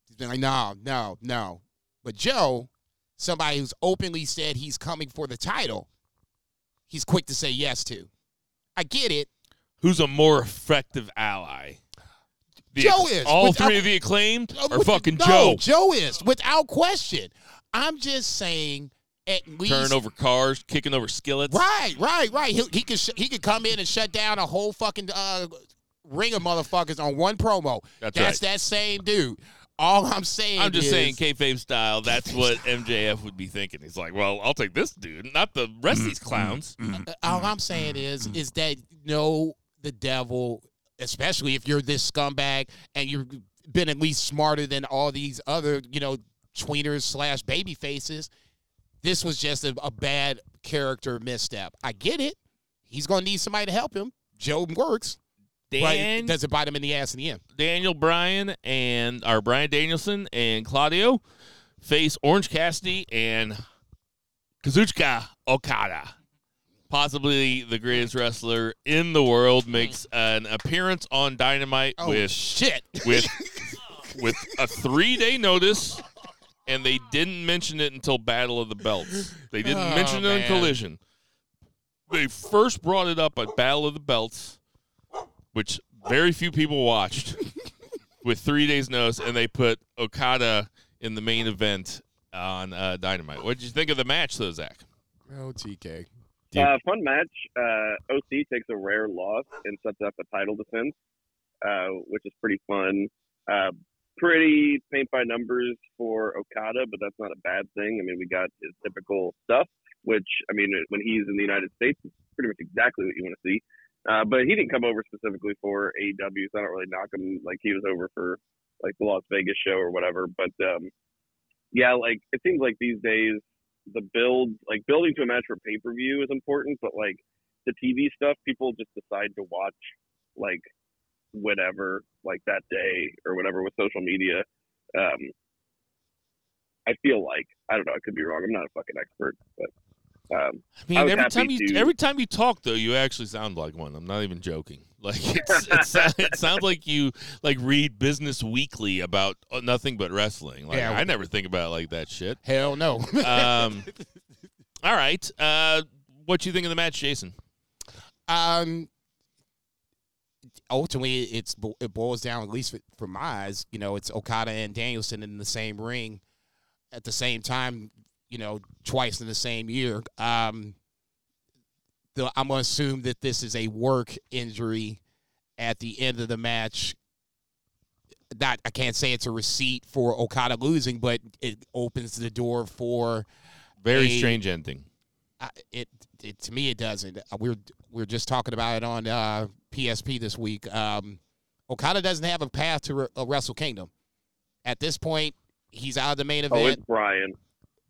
he's been like, "No, no, no." But Joe, somebody who's openly said he's coming for the title, he's quick to say yes to. I get it. Who's a more effective ally? The Joe is, All without- three of the acclaimed Uh, or fucking no, Joe? Joe is without question. I'm just saying, at least Turning over cars, kicking over skillets. Right, right, right. He, he could sh- he could come in and shut down a whole fucking uh, ring of motherfuckers on one promo. That's That's right. that same dude. All I'm saying, I'm just is, saying, kayfabe style. That's what MJF would be thinking. He's like, "Well, I'll take this dude, not the rest of these mm-hmm. clowns." Mm-hmm. Uh, all I'm saying mm-hmm. is is that know the devil, especially if you're this scumbag and you've been at least smarter than all these other, you know, tweeners slash baby faces. this was just a, a bad character misstep. I get it. He's going to need somebody to help him. Joe works, Dan, it doesn't bite him in the ass in the end. Daniel Bryan and our Bryan Danielson and Claudio face Orange Cassidy and Kazuchika Okada. Possibly the greatest wrestler in the world makes an appearance on Dynamite Oh with shit! with with a three day notice, and they didn't mention it until Battle of the Belts. They didn't Oh, mention it in man. Collision. They first brought it up at Battle of the Belts, which very few people watched, with three days notice, and they put Okada in the main event on uh, Dynamite. What did you think of the match, though, Zach? oh TK. Uh, fun match. Uh, OC takes a rare loss and sets up a title defense, uh, which is pretty fun. Uh, pretty paint by numbers for Okada, but that's not a bad thing. I mean, we got his typical stuff, which I mean, when he's in the United States, it's pretty much exactly what you want to see. Uh, but he didn't come over specifically for AEW, so I don't really knock him like he was over for like the Las Vegas show or whatever. But um, yeah, like it seems like these days the build, like building to a match for pay per view is important, but like the TV stuff, people just decide to watch like whatever, like that day or whatever with social media. Um, I feel like I don't know. I could be wrong. I'm not a fucking expert, but um, I mean, I every time you to- every time you talk, though, you actually sound like one. I'm not even joking. Like it's, it, sounds, it sounds like you like read Business Weekly about uh, nothing but wrestling. Like Yeah. I never think about it like that shit. Hell no. Um, all right, uh, what you think of the match, Jason? um, ultimately, it's it boils down at least for, for my eyes. You know, it's Okada and Danielson in the same ring at the same time. You know, twice in the same year. Um, the, I'm gonna assume that this is a work injury at the end of the match. Not, I can't say it's a receipt for Okada losing, but it opens the door for Very A- strange ending. I, it, it to me it doesn't. Uh, We're we're just talking about it on uh, PSP this week. Um, Okada doesn't have a path to a Wrestle Kingdom. At this point, he's out of the main event. oh, event. it's Bryan.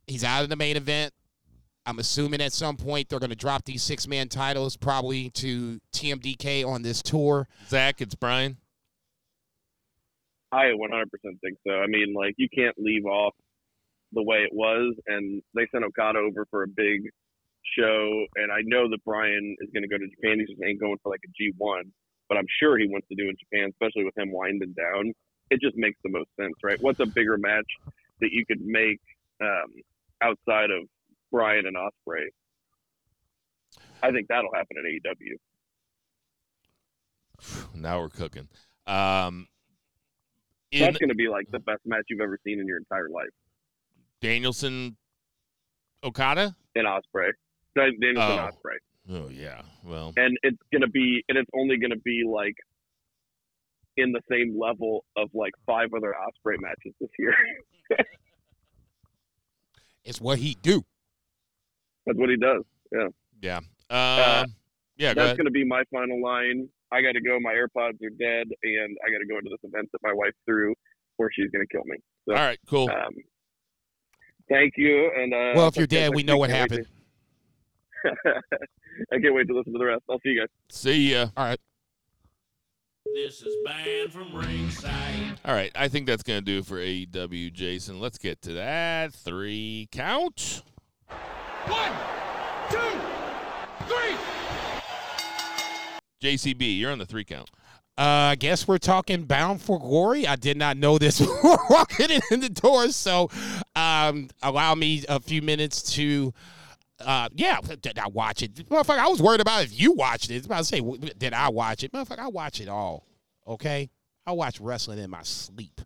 He's out of the main event. I'm assuming at some point they're going to drop these six man titles probably to TMDK on this tour. Zach, it's Bryan. I 100% think so. I mean, like you can't leave off the way it was, and they sent Okada over for a big show, and I know that Bryan is going to go to Japan. He just ain't going for like a G1, but I'm sure he wants to do it in Japan, especially with him winding down. It just makes the most sense, right? What's a bigger match that you could make um, outside of Bryan and Ospreay? I think that'll happen at AEW. Now we're cooking. Um, in That's going to be like the best match you've ever seen in your entire life. Danielson, Okada. and Ospreay, Danielson Oh. Ospreay. Oh yeah. Well, and it's gonna be and it's only gonna be like in the same level of like five other Ospreay matches this year. It's what he do. That's what he does. Yeah, yeah. Um, Uh, yeah. That's ahead. gonna be my final line. I got to go. My AirPods are dead, and I got to go into this event that my wife threw, where she's gonna kill me. So, All right. Cool. um, thank you. And uh, Well, if you're dead, we know what happened. I can't wait to listen to the rest. I'll see you guys. See ya. All right. This is banned from ringside. All right, I think that's going to do it for AEW, Jason. Let's get to that. Three count. One, two, three. JCB, you're on the three count. Uh, I guess we're talking Bound for Glory. I did not know this before walking in the door, so um, allow me a few minutes to. Uh, yeah, did I watch it? Motherfucker, I was worried about if you watched it. I was about to say, did I watch it? Motherfucker, I watch it all. Okay, I watch wrestling in my sleep.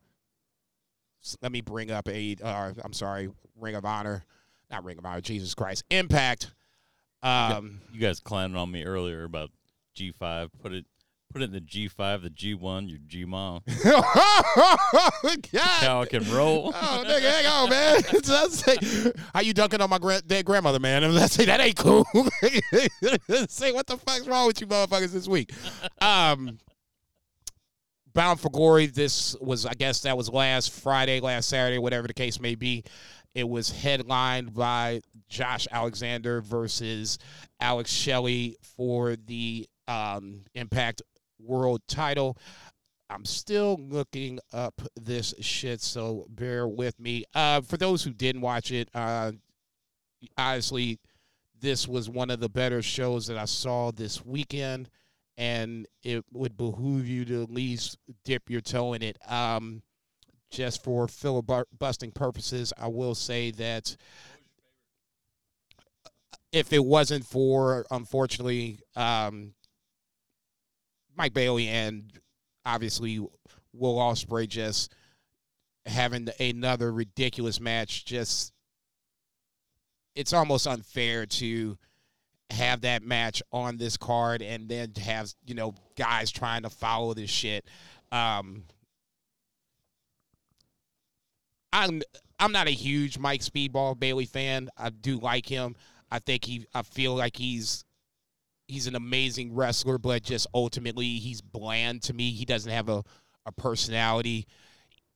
Let me bring up a. Uh, I'm sorry, Ring of Honor, not Ring of Honor. Jesus Christ, Impact. Um, You guys clowning on me earlier about G5. Put it put it in the G5, the G1, your G mom. I can roll. Oh, nigga, hang on, man. Let's say, how you dunking on my dead grandmother, man? And let's say that ain't cool. say what the fuck's wrong with you, motherfuckers, this week? Um, Bound for Glory. This was, I guess, that was last Friday, last Saturday, whatever the case may be. It was headlined by Josh Alexander versus Alex Shelley for the um, Impact World title. I'm still looking up this shit, so bear with me. Uh, for those who didn't watch it, uh, honestly, this was one of the better shows that I saw this weekend, and it would behoove you to at least dip your toe in it. Um, just for filibustering purposes, I will say that if it wasn't for, unfortunately, um, Mike Bailey and obviously Will Ospreay just having another ridiculous match, just it's almost unfair to have that match on this card and then have you know guys trying to follow this shit. Um, I'm I'm not a huge Mike Speedball Bailey fan. I do like him. I think he I feel like he's he's an amazing wrestler, but just ultimately he's bland to me. He doesn't have a, a personality.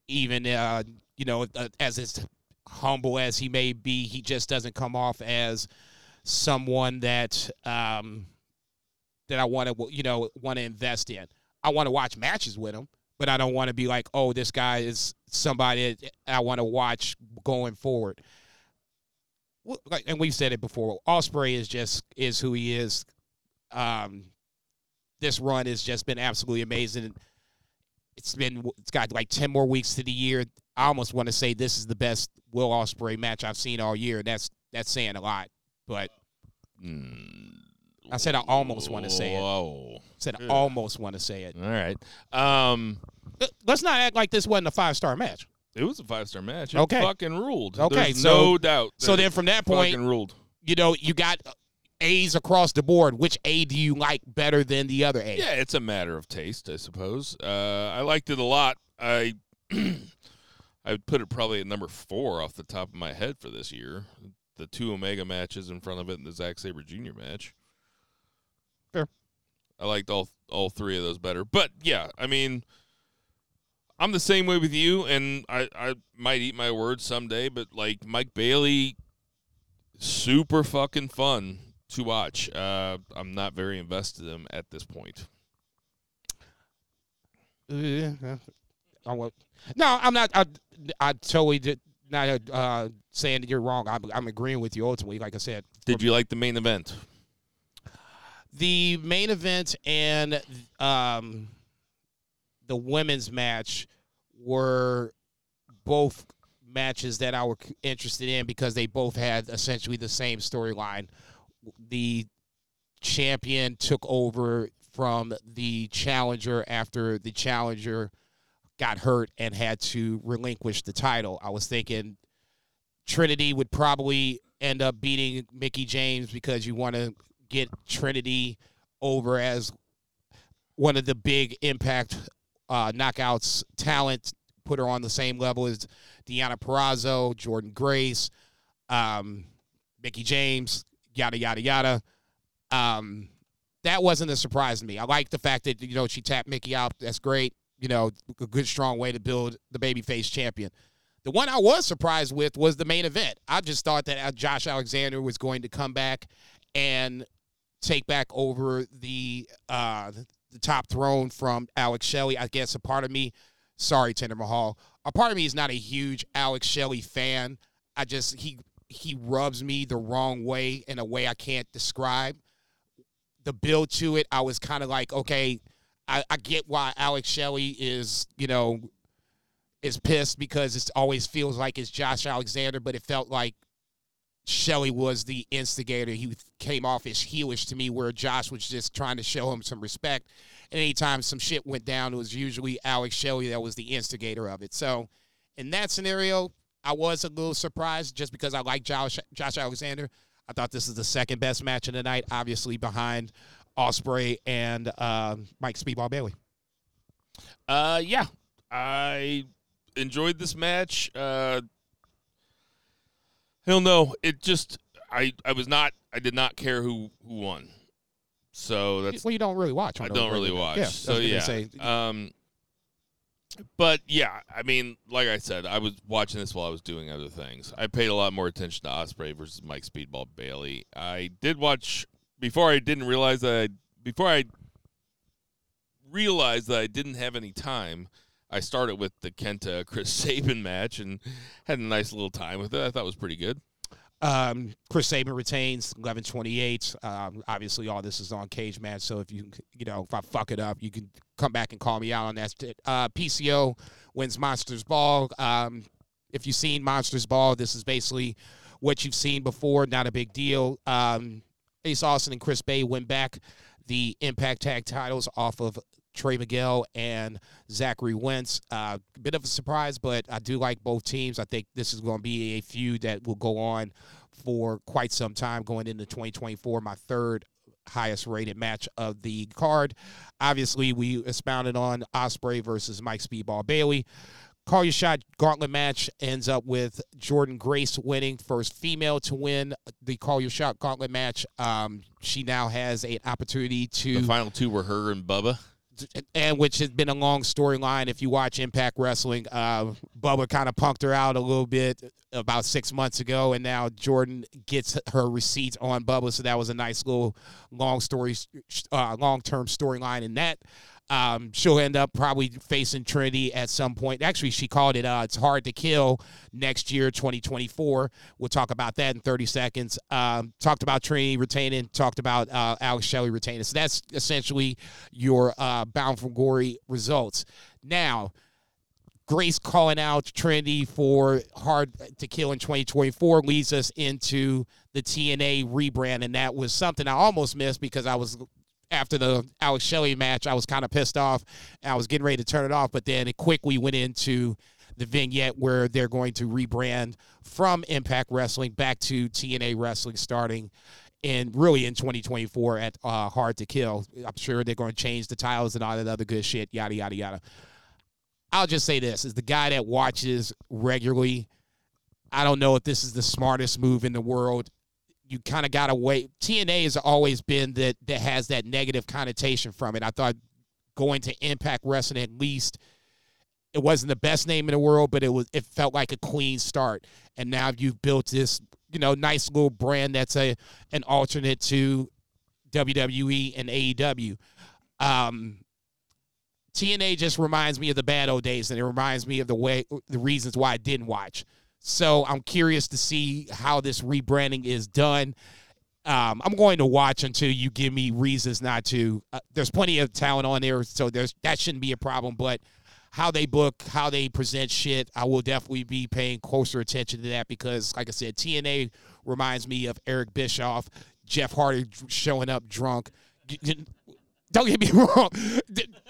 Even uh, you know, uh, as as humble as he may be, he just doesn't come off as someone that um, that I want to you know want to invest in. I want to watch matches with him, but I don't want to be like, oh, this guy is somebody I want to watch going forward. Like, And we've said it before. Ospreay is just is who he is. Um, this run has just been absolutely amazing. It's been it's got like ten more weeks to the year. I almost want to say this is the best Will Ospreay match I've seen all year. That's that's saying a lot, but Mm, I said I almost want to say it. Whoa. said I almost want to say it. All right. Um, Let's not act like this wasn't a five star match. it was a five star match. It Okay. fucking ruled. Okay, There's so- no doubt. So then from that point, fucking ruled. you know, you got A's across the board. Which A do you like better than the other A? Yeah, it's a matter of taste, I suppose. Uh, I liked it a lot. I I would put it probably at number four off the top of my head for this year. The two Omega matches in front of it and the Zack Sabre Jr. match. Fair. I liked all all three of those better. But yeah, I mean, I'm the same way with you, and I I might eat my words someday. But like Mike Bailey, super fucking fun to watch. Uh, I'm not very invested in him at this point. Uh, I no, I'm not. I, I totally did not uh, saying that you're wrong. I'm, I'm agreeing with you ultimately. Like I said, Did you like the main event? the main event and um, the women's match were both matches that I were interested in because they both had essentially the same storyline. The champion took over from the challenger after the challenger got hurt and had to relinquish the title. I was thinking Trinity would probably end up beating Mickie James because you want to get Trinity over as one of the big impact uh, knockouts talent, put her on the same level as Deonna Purrazzo, Jordynne Grace, um, Mickie James, yada yada yada. Um, that wasn't a surprise to me. I like the fact that you know she tapped Mickie out. That's great. You know, a good strong way to build the babyface champion. The one I was surprised with was the main event. I just thought that uh, Josh Alexander was going to come back and take back over the uh, the top throne from Alex Shelley. I guess a part of me, sorry, Tender Mahal, a part of me is not a huge Alex Shelley fan. I just he he rubs me the wrong way in a way I can't describe. The build to it, I was kind of like, okay, I, I get why Alex Shelley is, you know, is pissed because it always feels like it's Josh Alexander, but it felt like Shelley was the instigator. He came off as heelish to me, where Josh was just trying to show him some respect. And anytime some shit went down, it was usually Alex Shelley that was the instigator of it. So, in that scenario, I was a little surprised just because I like Josh, Josh Alexander. I thought this is the second best match of the night, obviously behind Ospreay and uh, Mike Speedball Bailey. Uh, yeah, I enjoyed this match. Uh, hell no, it just I I was not I did not care who who won. So that's well, you don't really watch. I don't really regular- watch. Yeah, so yeah, say, um, But yeah, I mean, like I said, I was watching this while I was doing other things. I paid a lot more attention to Ospreay versus Mike Speedball Bailey. I did watch before I didn't realize that I before I realized that I didn't have any time. I started with the Kenta Chris Sabin match and had a nice little time with it. I thought it was pretty good. Um, Chris Sabin retains 1128. Um, obviously, all this is on Cage Match, so if you you know if I fuck it up, you can come back and call me out on that. Uh, PCO wins Monsters Ball. Um, if you've seen Monsters Ball, this is basically what you've seen before. Not a big deal. Um, Ace Austin and Chris Bey win back the Impact Tag titles off of Trey Miguel and Zachary Wentz. Uh, bit of a surprise, but I do like both teams. I think this is going to be a feud that will go on for quite some time going into 2024. My third highest rated match of the card. Obviously, we expounded on Ospreay versus Mike Speedball Bailey. Call your shot gauntlet match ends up with Jordynne Grace winning, first female to win the Call Your Shot gauntlet match. Um, she now has an opportunity to The final two were her and Bubba. And which has been a long storyline. If you watch Impact Wrestling, uh, Bubba kind of punked her out a little bit about six months ago, and now Jordynne gets her receipts on Bubba. So that was a nice little long story, uh, long term storyline in that. Um, she'll end up probably facing Trinity at some point. Actually, she called it uh, "It's Hard to Kill" next year, 2024. We'll talk about that in 30 seconds. Um, talked about Trinity retaining. Talked about uh, Alex Shelley retaining. So that's essentially your uh, Bound for Glory results. Now, Grace calling out Trinity for Hard to Kill in 2024 leads us into the TNA rebrand, and that was something I almost missed because I was after the Alex Shelley match, I was kind of pissed off. I was getting ready to turn it off, but then it quickly went into the vignette where they're going to rebrand from Impact Wrestling back to TNA Wrestling starting and really in 2024 at uh, Hard to Kill. I'm sure they're going to change the titles and all that other good shit, yada, yada, yada. I'll just say this as the guy that watches regularly, I don't know if this is the smartest move in the world you kind of got wait. TNA has always been that that has that negative connotation from it. I thought going to Impact Wrestling at least it wasn't the best name in the world, but it was it felt like a clean start. And now you've built this, you know, nice little brand that's a an alternate to WWE and AEW. Um, TNA just reminds me of the bad old days, and it reminds me of the way the reasons why I didn't watch. So I'm curious to see how this rebranding is done. Um, I'm going to watch until you give me reasons not to. Uh, there's plenty of talent on there, so there's that shouldn't be a problem. But how they book, how they present shit, I will definitely be paying closer attention to that because, like I said, TNA reminds me of Eric Bischoff, Jeff Hardy showing up drunk. Don't get me wrong.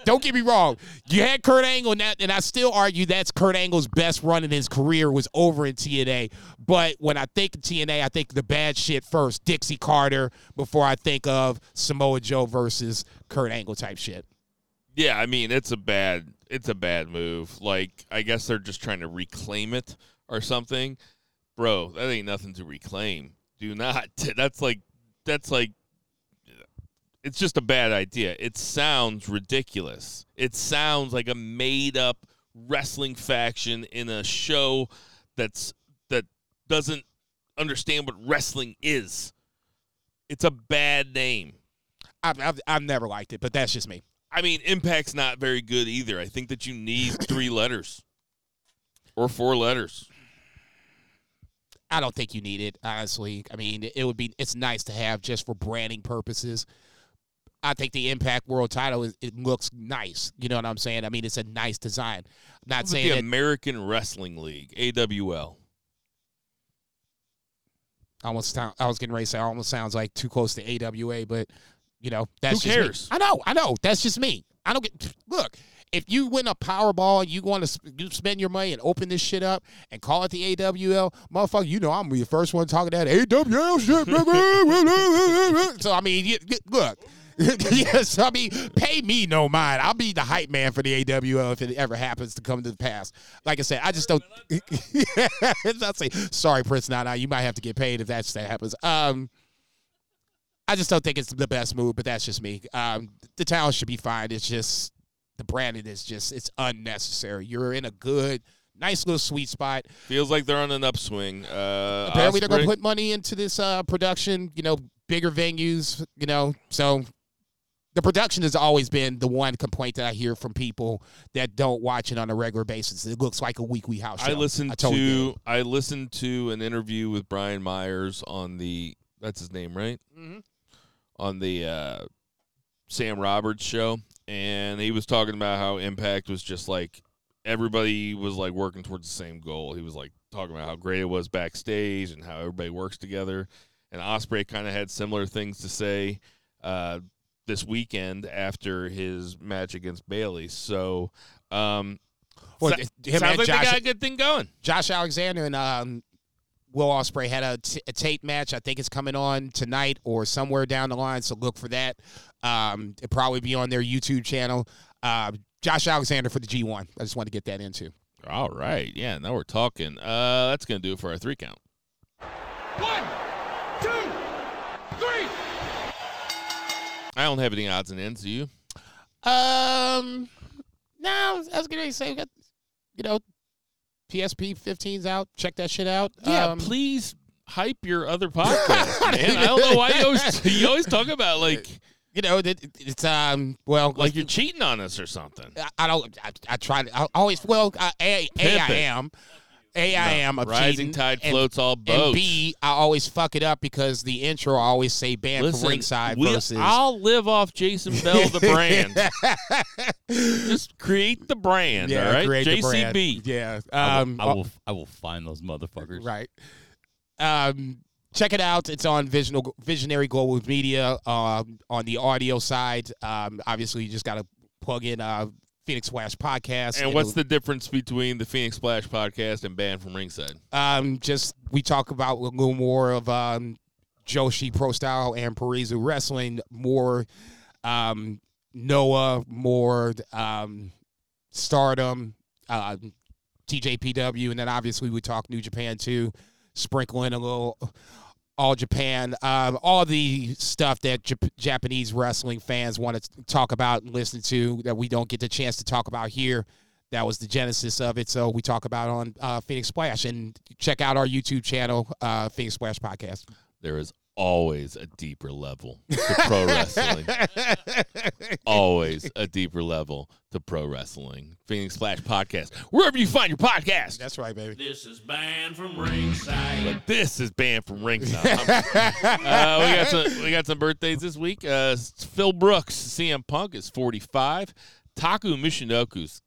Don't get me wrong. You had Kurt Angle, and, that, and I still argue that's Kurt Angle's best run in his career was over in TNA. But when I think of TNA, I think the bad shit first. Dixie Carter before I think of Samoa Joe versus Kurt Angle type shit. Yeah, I mean it's a bad it's a bad move. Like I guess they're just trying to reclaim it or something. Bro, that ain't nothing to reclaim. Do not. That's like that's like it's just a bad idea. It sounds ridiculous. It sounds like a made up wrestling faction in a show that's that doesn't understand what wrestling is. It's a bad name. I've, I've, I've never liked it, but that's just me. I mean, Impact's not very good either. I think that you need three letters or four letters. I don't think you need it, honestly. I mean, it would be it's nice to have just for branding purposes. I think the Impact World Title is, it looks nice. You know what I'm saying? I mean, it's a nice design. I'm Not saying the that, American Wrestling League, AWL. almost. Sound, I was getting ready to say almost sounds like too close to AWA, but you know that's Who cares? I know, I know. That's just me. I don't get. Look, if you win a Powerball and you want to you spend your money and open this shit up and call it the AWL, motherfucker, you know I'm the first one talking that AWL shit. so I mean, you, you- look. yes, I mean, pay me no mind. I'll be the hype man for the AWL if it ever happens to come to the pass. Like I said, I just don't. I say, sorry, Prince Nana, you might have to get paid if that's that happens. Um, I just don't think it's the best move, but that's just me. Um, the talent should be fine. It's just the branding is just it's unnecessary. You're in a good, nice little sweet spot. Feels like they're on an upswing. Uh, Apparently, they're going to put money into this uh, production. You know, bigger venues. You know, so the production has always been the one complaint that I hear from people that don't watch it on a regular basis. It looks like a weekly house show. I listened totally to it. I listened to an interview with Brian Myers on the that's his name, right? Mhm. On the uh, Sam Roberts show, and he was talking about how Impact was just like everybody was like working towards the same goal. He was like talking about how great it was backstage and how everybody works together. And Ospreay kind of had similar things to say uh, this weekend after his match against Bailey. So. Um, Well, so- him sounds like Josh- they got a good thing going. Josh Alexander and um, Will Ospreay had a, t- a tape match. I think it's coming on tonight or somewhere down the line. So look for that. Um, it'll probably be on their YouTube channel. Uh, Josh Alexander for the G1. I just wanted to get that into. All right. Yeah, now we're talking. Uh that's gonna do it for our three count. One, two, three. I don't have any odds and ends, do you? Um, no, I was going to say, we got, you know, PSP 15's out. Check that shit out. Yeah, Um, please hype your other podcast, man. I don't know why you always you always talk about like You know, it, it's um, well, like you're cheating on us or something. I- I don't. I, I try to. I always. Well, uh, a, a I am. A I am. of Rising cheating, tide and- floats all And boats. B, I always fuck it up because the intro I always say banned from Listen, ringside we- versus. I'll live off Jason Bell, the brand. Just create the brand, yeah, all right? create the brand. JCB. Yeah. I Um. will, I will I will find those motherfuckers. Right. Um, check it out. It's on Visional, Visionary Global Media um, on the audio side. Um, obviously, you just got to plug in uh, Phoenix Splash Podcast. And what's the difference between the Phoenix Splash podcast and Banned from Ringside? um, just we talk about a little more of um, Joshi Pro Style and Puroresu Wrestling, more um, Noah, more um, Stardom, uh, TJPW, and then obviously we talk New Japan too, sprinkling a little All Japan, um, all the stuff that Jap- Japanese wrestling fans want to talk about and listen to that we don't get the chance to talk about here. That was the genesis of it. So we talk about on uh, Phoenix Splash and check out our YouTube channel, uh, Phoenix Splash Podcast. There is always a deeper level to pro wrestling. always a deeper level to pro wrestling. Phoenix Splash Podcast. Wherever you find your podcast. That's right, baby. This is banned from ringside. But this is banned from ringside. uh, we got some we got some birthdays this week. Uh, Phil Brooks, CM Punk is 45. Taka Michinoku's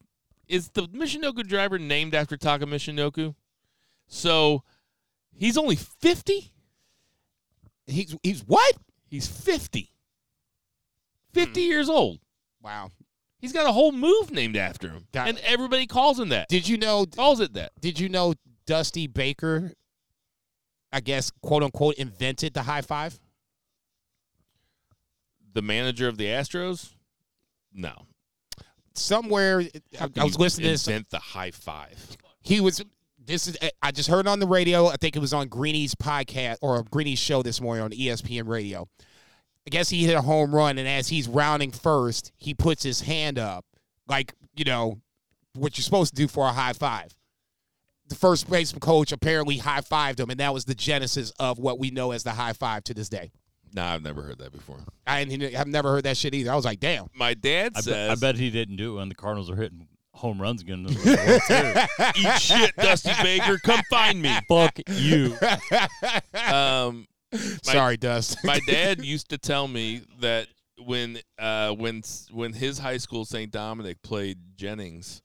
is the Michinoku driver named after Taka Michinoku? So he's only 50? He's he's what? He's 50. 50 hmm. years old. Wow. He's got a whole move named after him. Got- and everybody calls him that. Did you know? calls it that. Did you know Dusty Baker? I guess quote unquote invented the high five. The manager of the Astros? No. Somewhere I, I was listening to this. invent the high five. He was. This is. Eh, I just heard on the radio. I think it was on Greeny's podcast or Greeny's show this morning on ESPN Radio. I guess he hit a home run, and as he's rounding first, he puts his hand up, like you know, what you're supposed to do for a high five. The first baseman coach apparently high fived him, and that was the genesis of what we know as the high five to this day. No, I've never heard that before. I I've never heard that shit either. I was like, damn. My dad I, says, bet, I bet he didn't do it when the Cardinals are hitting home runs again. in the World Series. eat shit, Dusty Baker. Come find me. Fuck you. Um, Sorry, Dust. my dad used to tell me that when uh, when when his high school St. Dominic played Jennings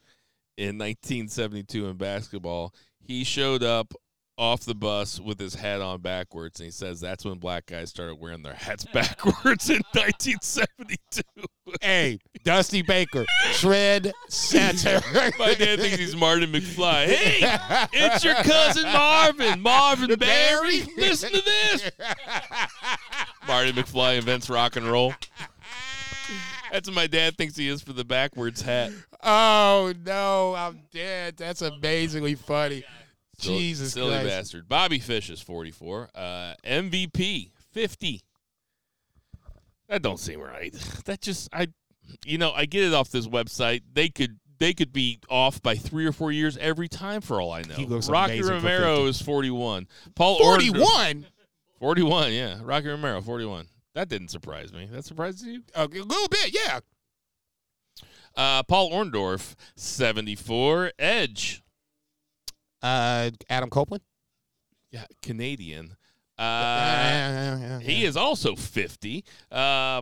in 1972 in basketball, he showed up off the bus with his hat on backwards, and he says that's when black guys started wearing their hats backwards in 1972. hey, Dusty Baker, shred center. My dad thinks he's Martin McFly. Hey, it's your cousin Marvin. Marvin Berry. Listen to this. Marty McFly invents rock and roll. That's what my dad thinks he is for the backwards hat. Oh no, I'm dead. That's amazingly funny. Silly- Jesus silly Christ. bastard. Bobby Fish is 44. Uh, MVP 50. That don't seem right. That just I you know, I get it off this website. They could they could be off by three or four years every time for all I know. He looks Rocky amazing for Romero is 41. Paul Orndorff- 41? 41, yeah. Rocky Romero, 41. That didn't surprise me. That surprises you? A little bit, yeah. Uh, Paul Orndorff, 74. Edge, Uh, Adam Copeland? yeah, Canadian. Uh, Yeah, yeah, yeah, he yeah. is also 50. Uh, I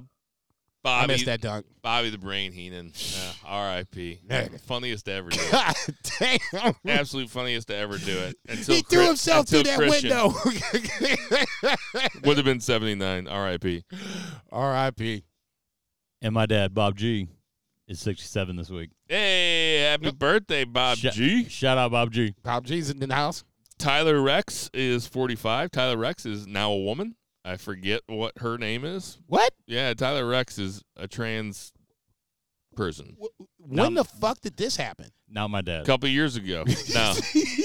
Bobby, missed that dunk. Bobby the Brain Heenan, uh, R.I.P. Funniest to ever do it. God damn. Absolute funniest to ever do it. Until He threw Chri- himself through that Christian window. Would have been 79. R.I.P. R.I.P. And my dad, Bob G, is 67 this week. Hey, happy birthday, Bob Sh- G. Shout out, Bob G. Bob G's in the house. Tyler Reks is 45. Tyler Reks is now a woman. I forget what her name is. What? Yeah, Tyler Reks is a trans person. When Now- the fuck did this happen? Not my dad. A dad. couple years ago. No,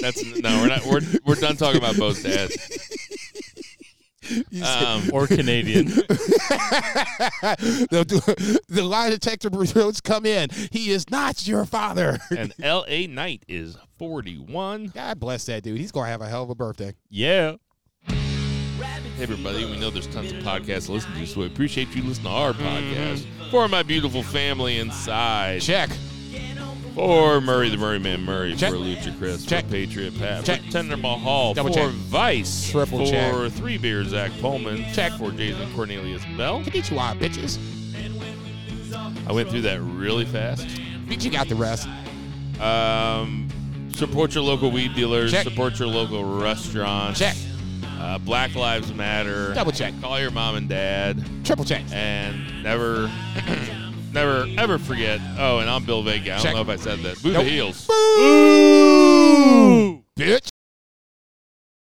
that's no. We're not. We're we're done talking about both dads. Um, or Canadian. the, the lie detector results come in. He is not your father. and L.A. Knight is 41. God bless that dude. He's gonna have a hell of a birthday. yeah. Hey, everybody. We know there's tons of podcasts to listen to, so we appreciate you listening to our podcast. For my beautiful family inside. Check. For Murray the Murray Man Murray. Check. For Lucha Chris. Check. For Patriot Pat. Check. For Tender Mahal. Double for check. Vice. Triple for check. Three Beer Zach Pullman. Check. For Jason Cornelius Bell. Konnichiwa, bitches. I went through that really fast. Bitch, you got the rest. Um, support your local weed dealers. Check. Support your local restaurants. Check. Uh, Black Lives Matter. Double check. Call your mom and dad. Triple check. And never, never, ever forget. Oh, and I'm Bill Vega. I don't know if I said that. Boo Nope. the heels. Boo! Bitch.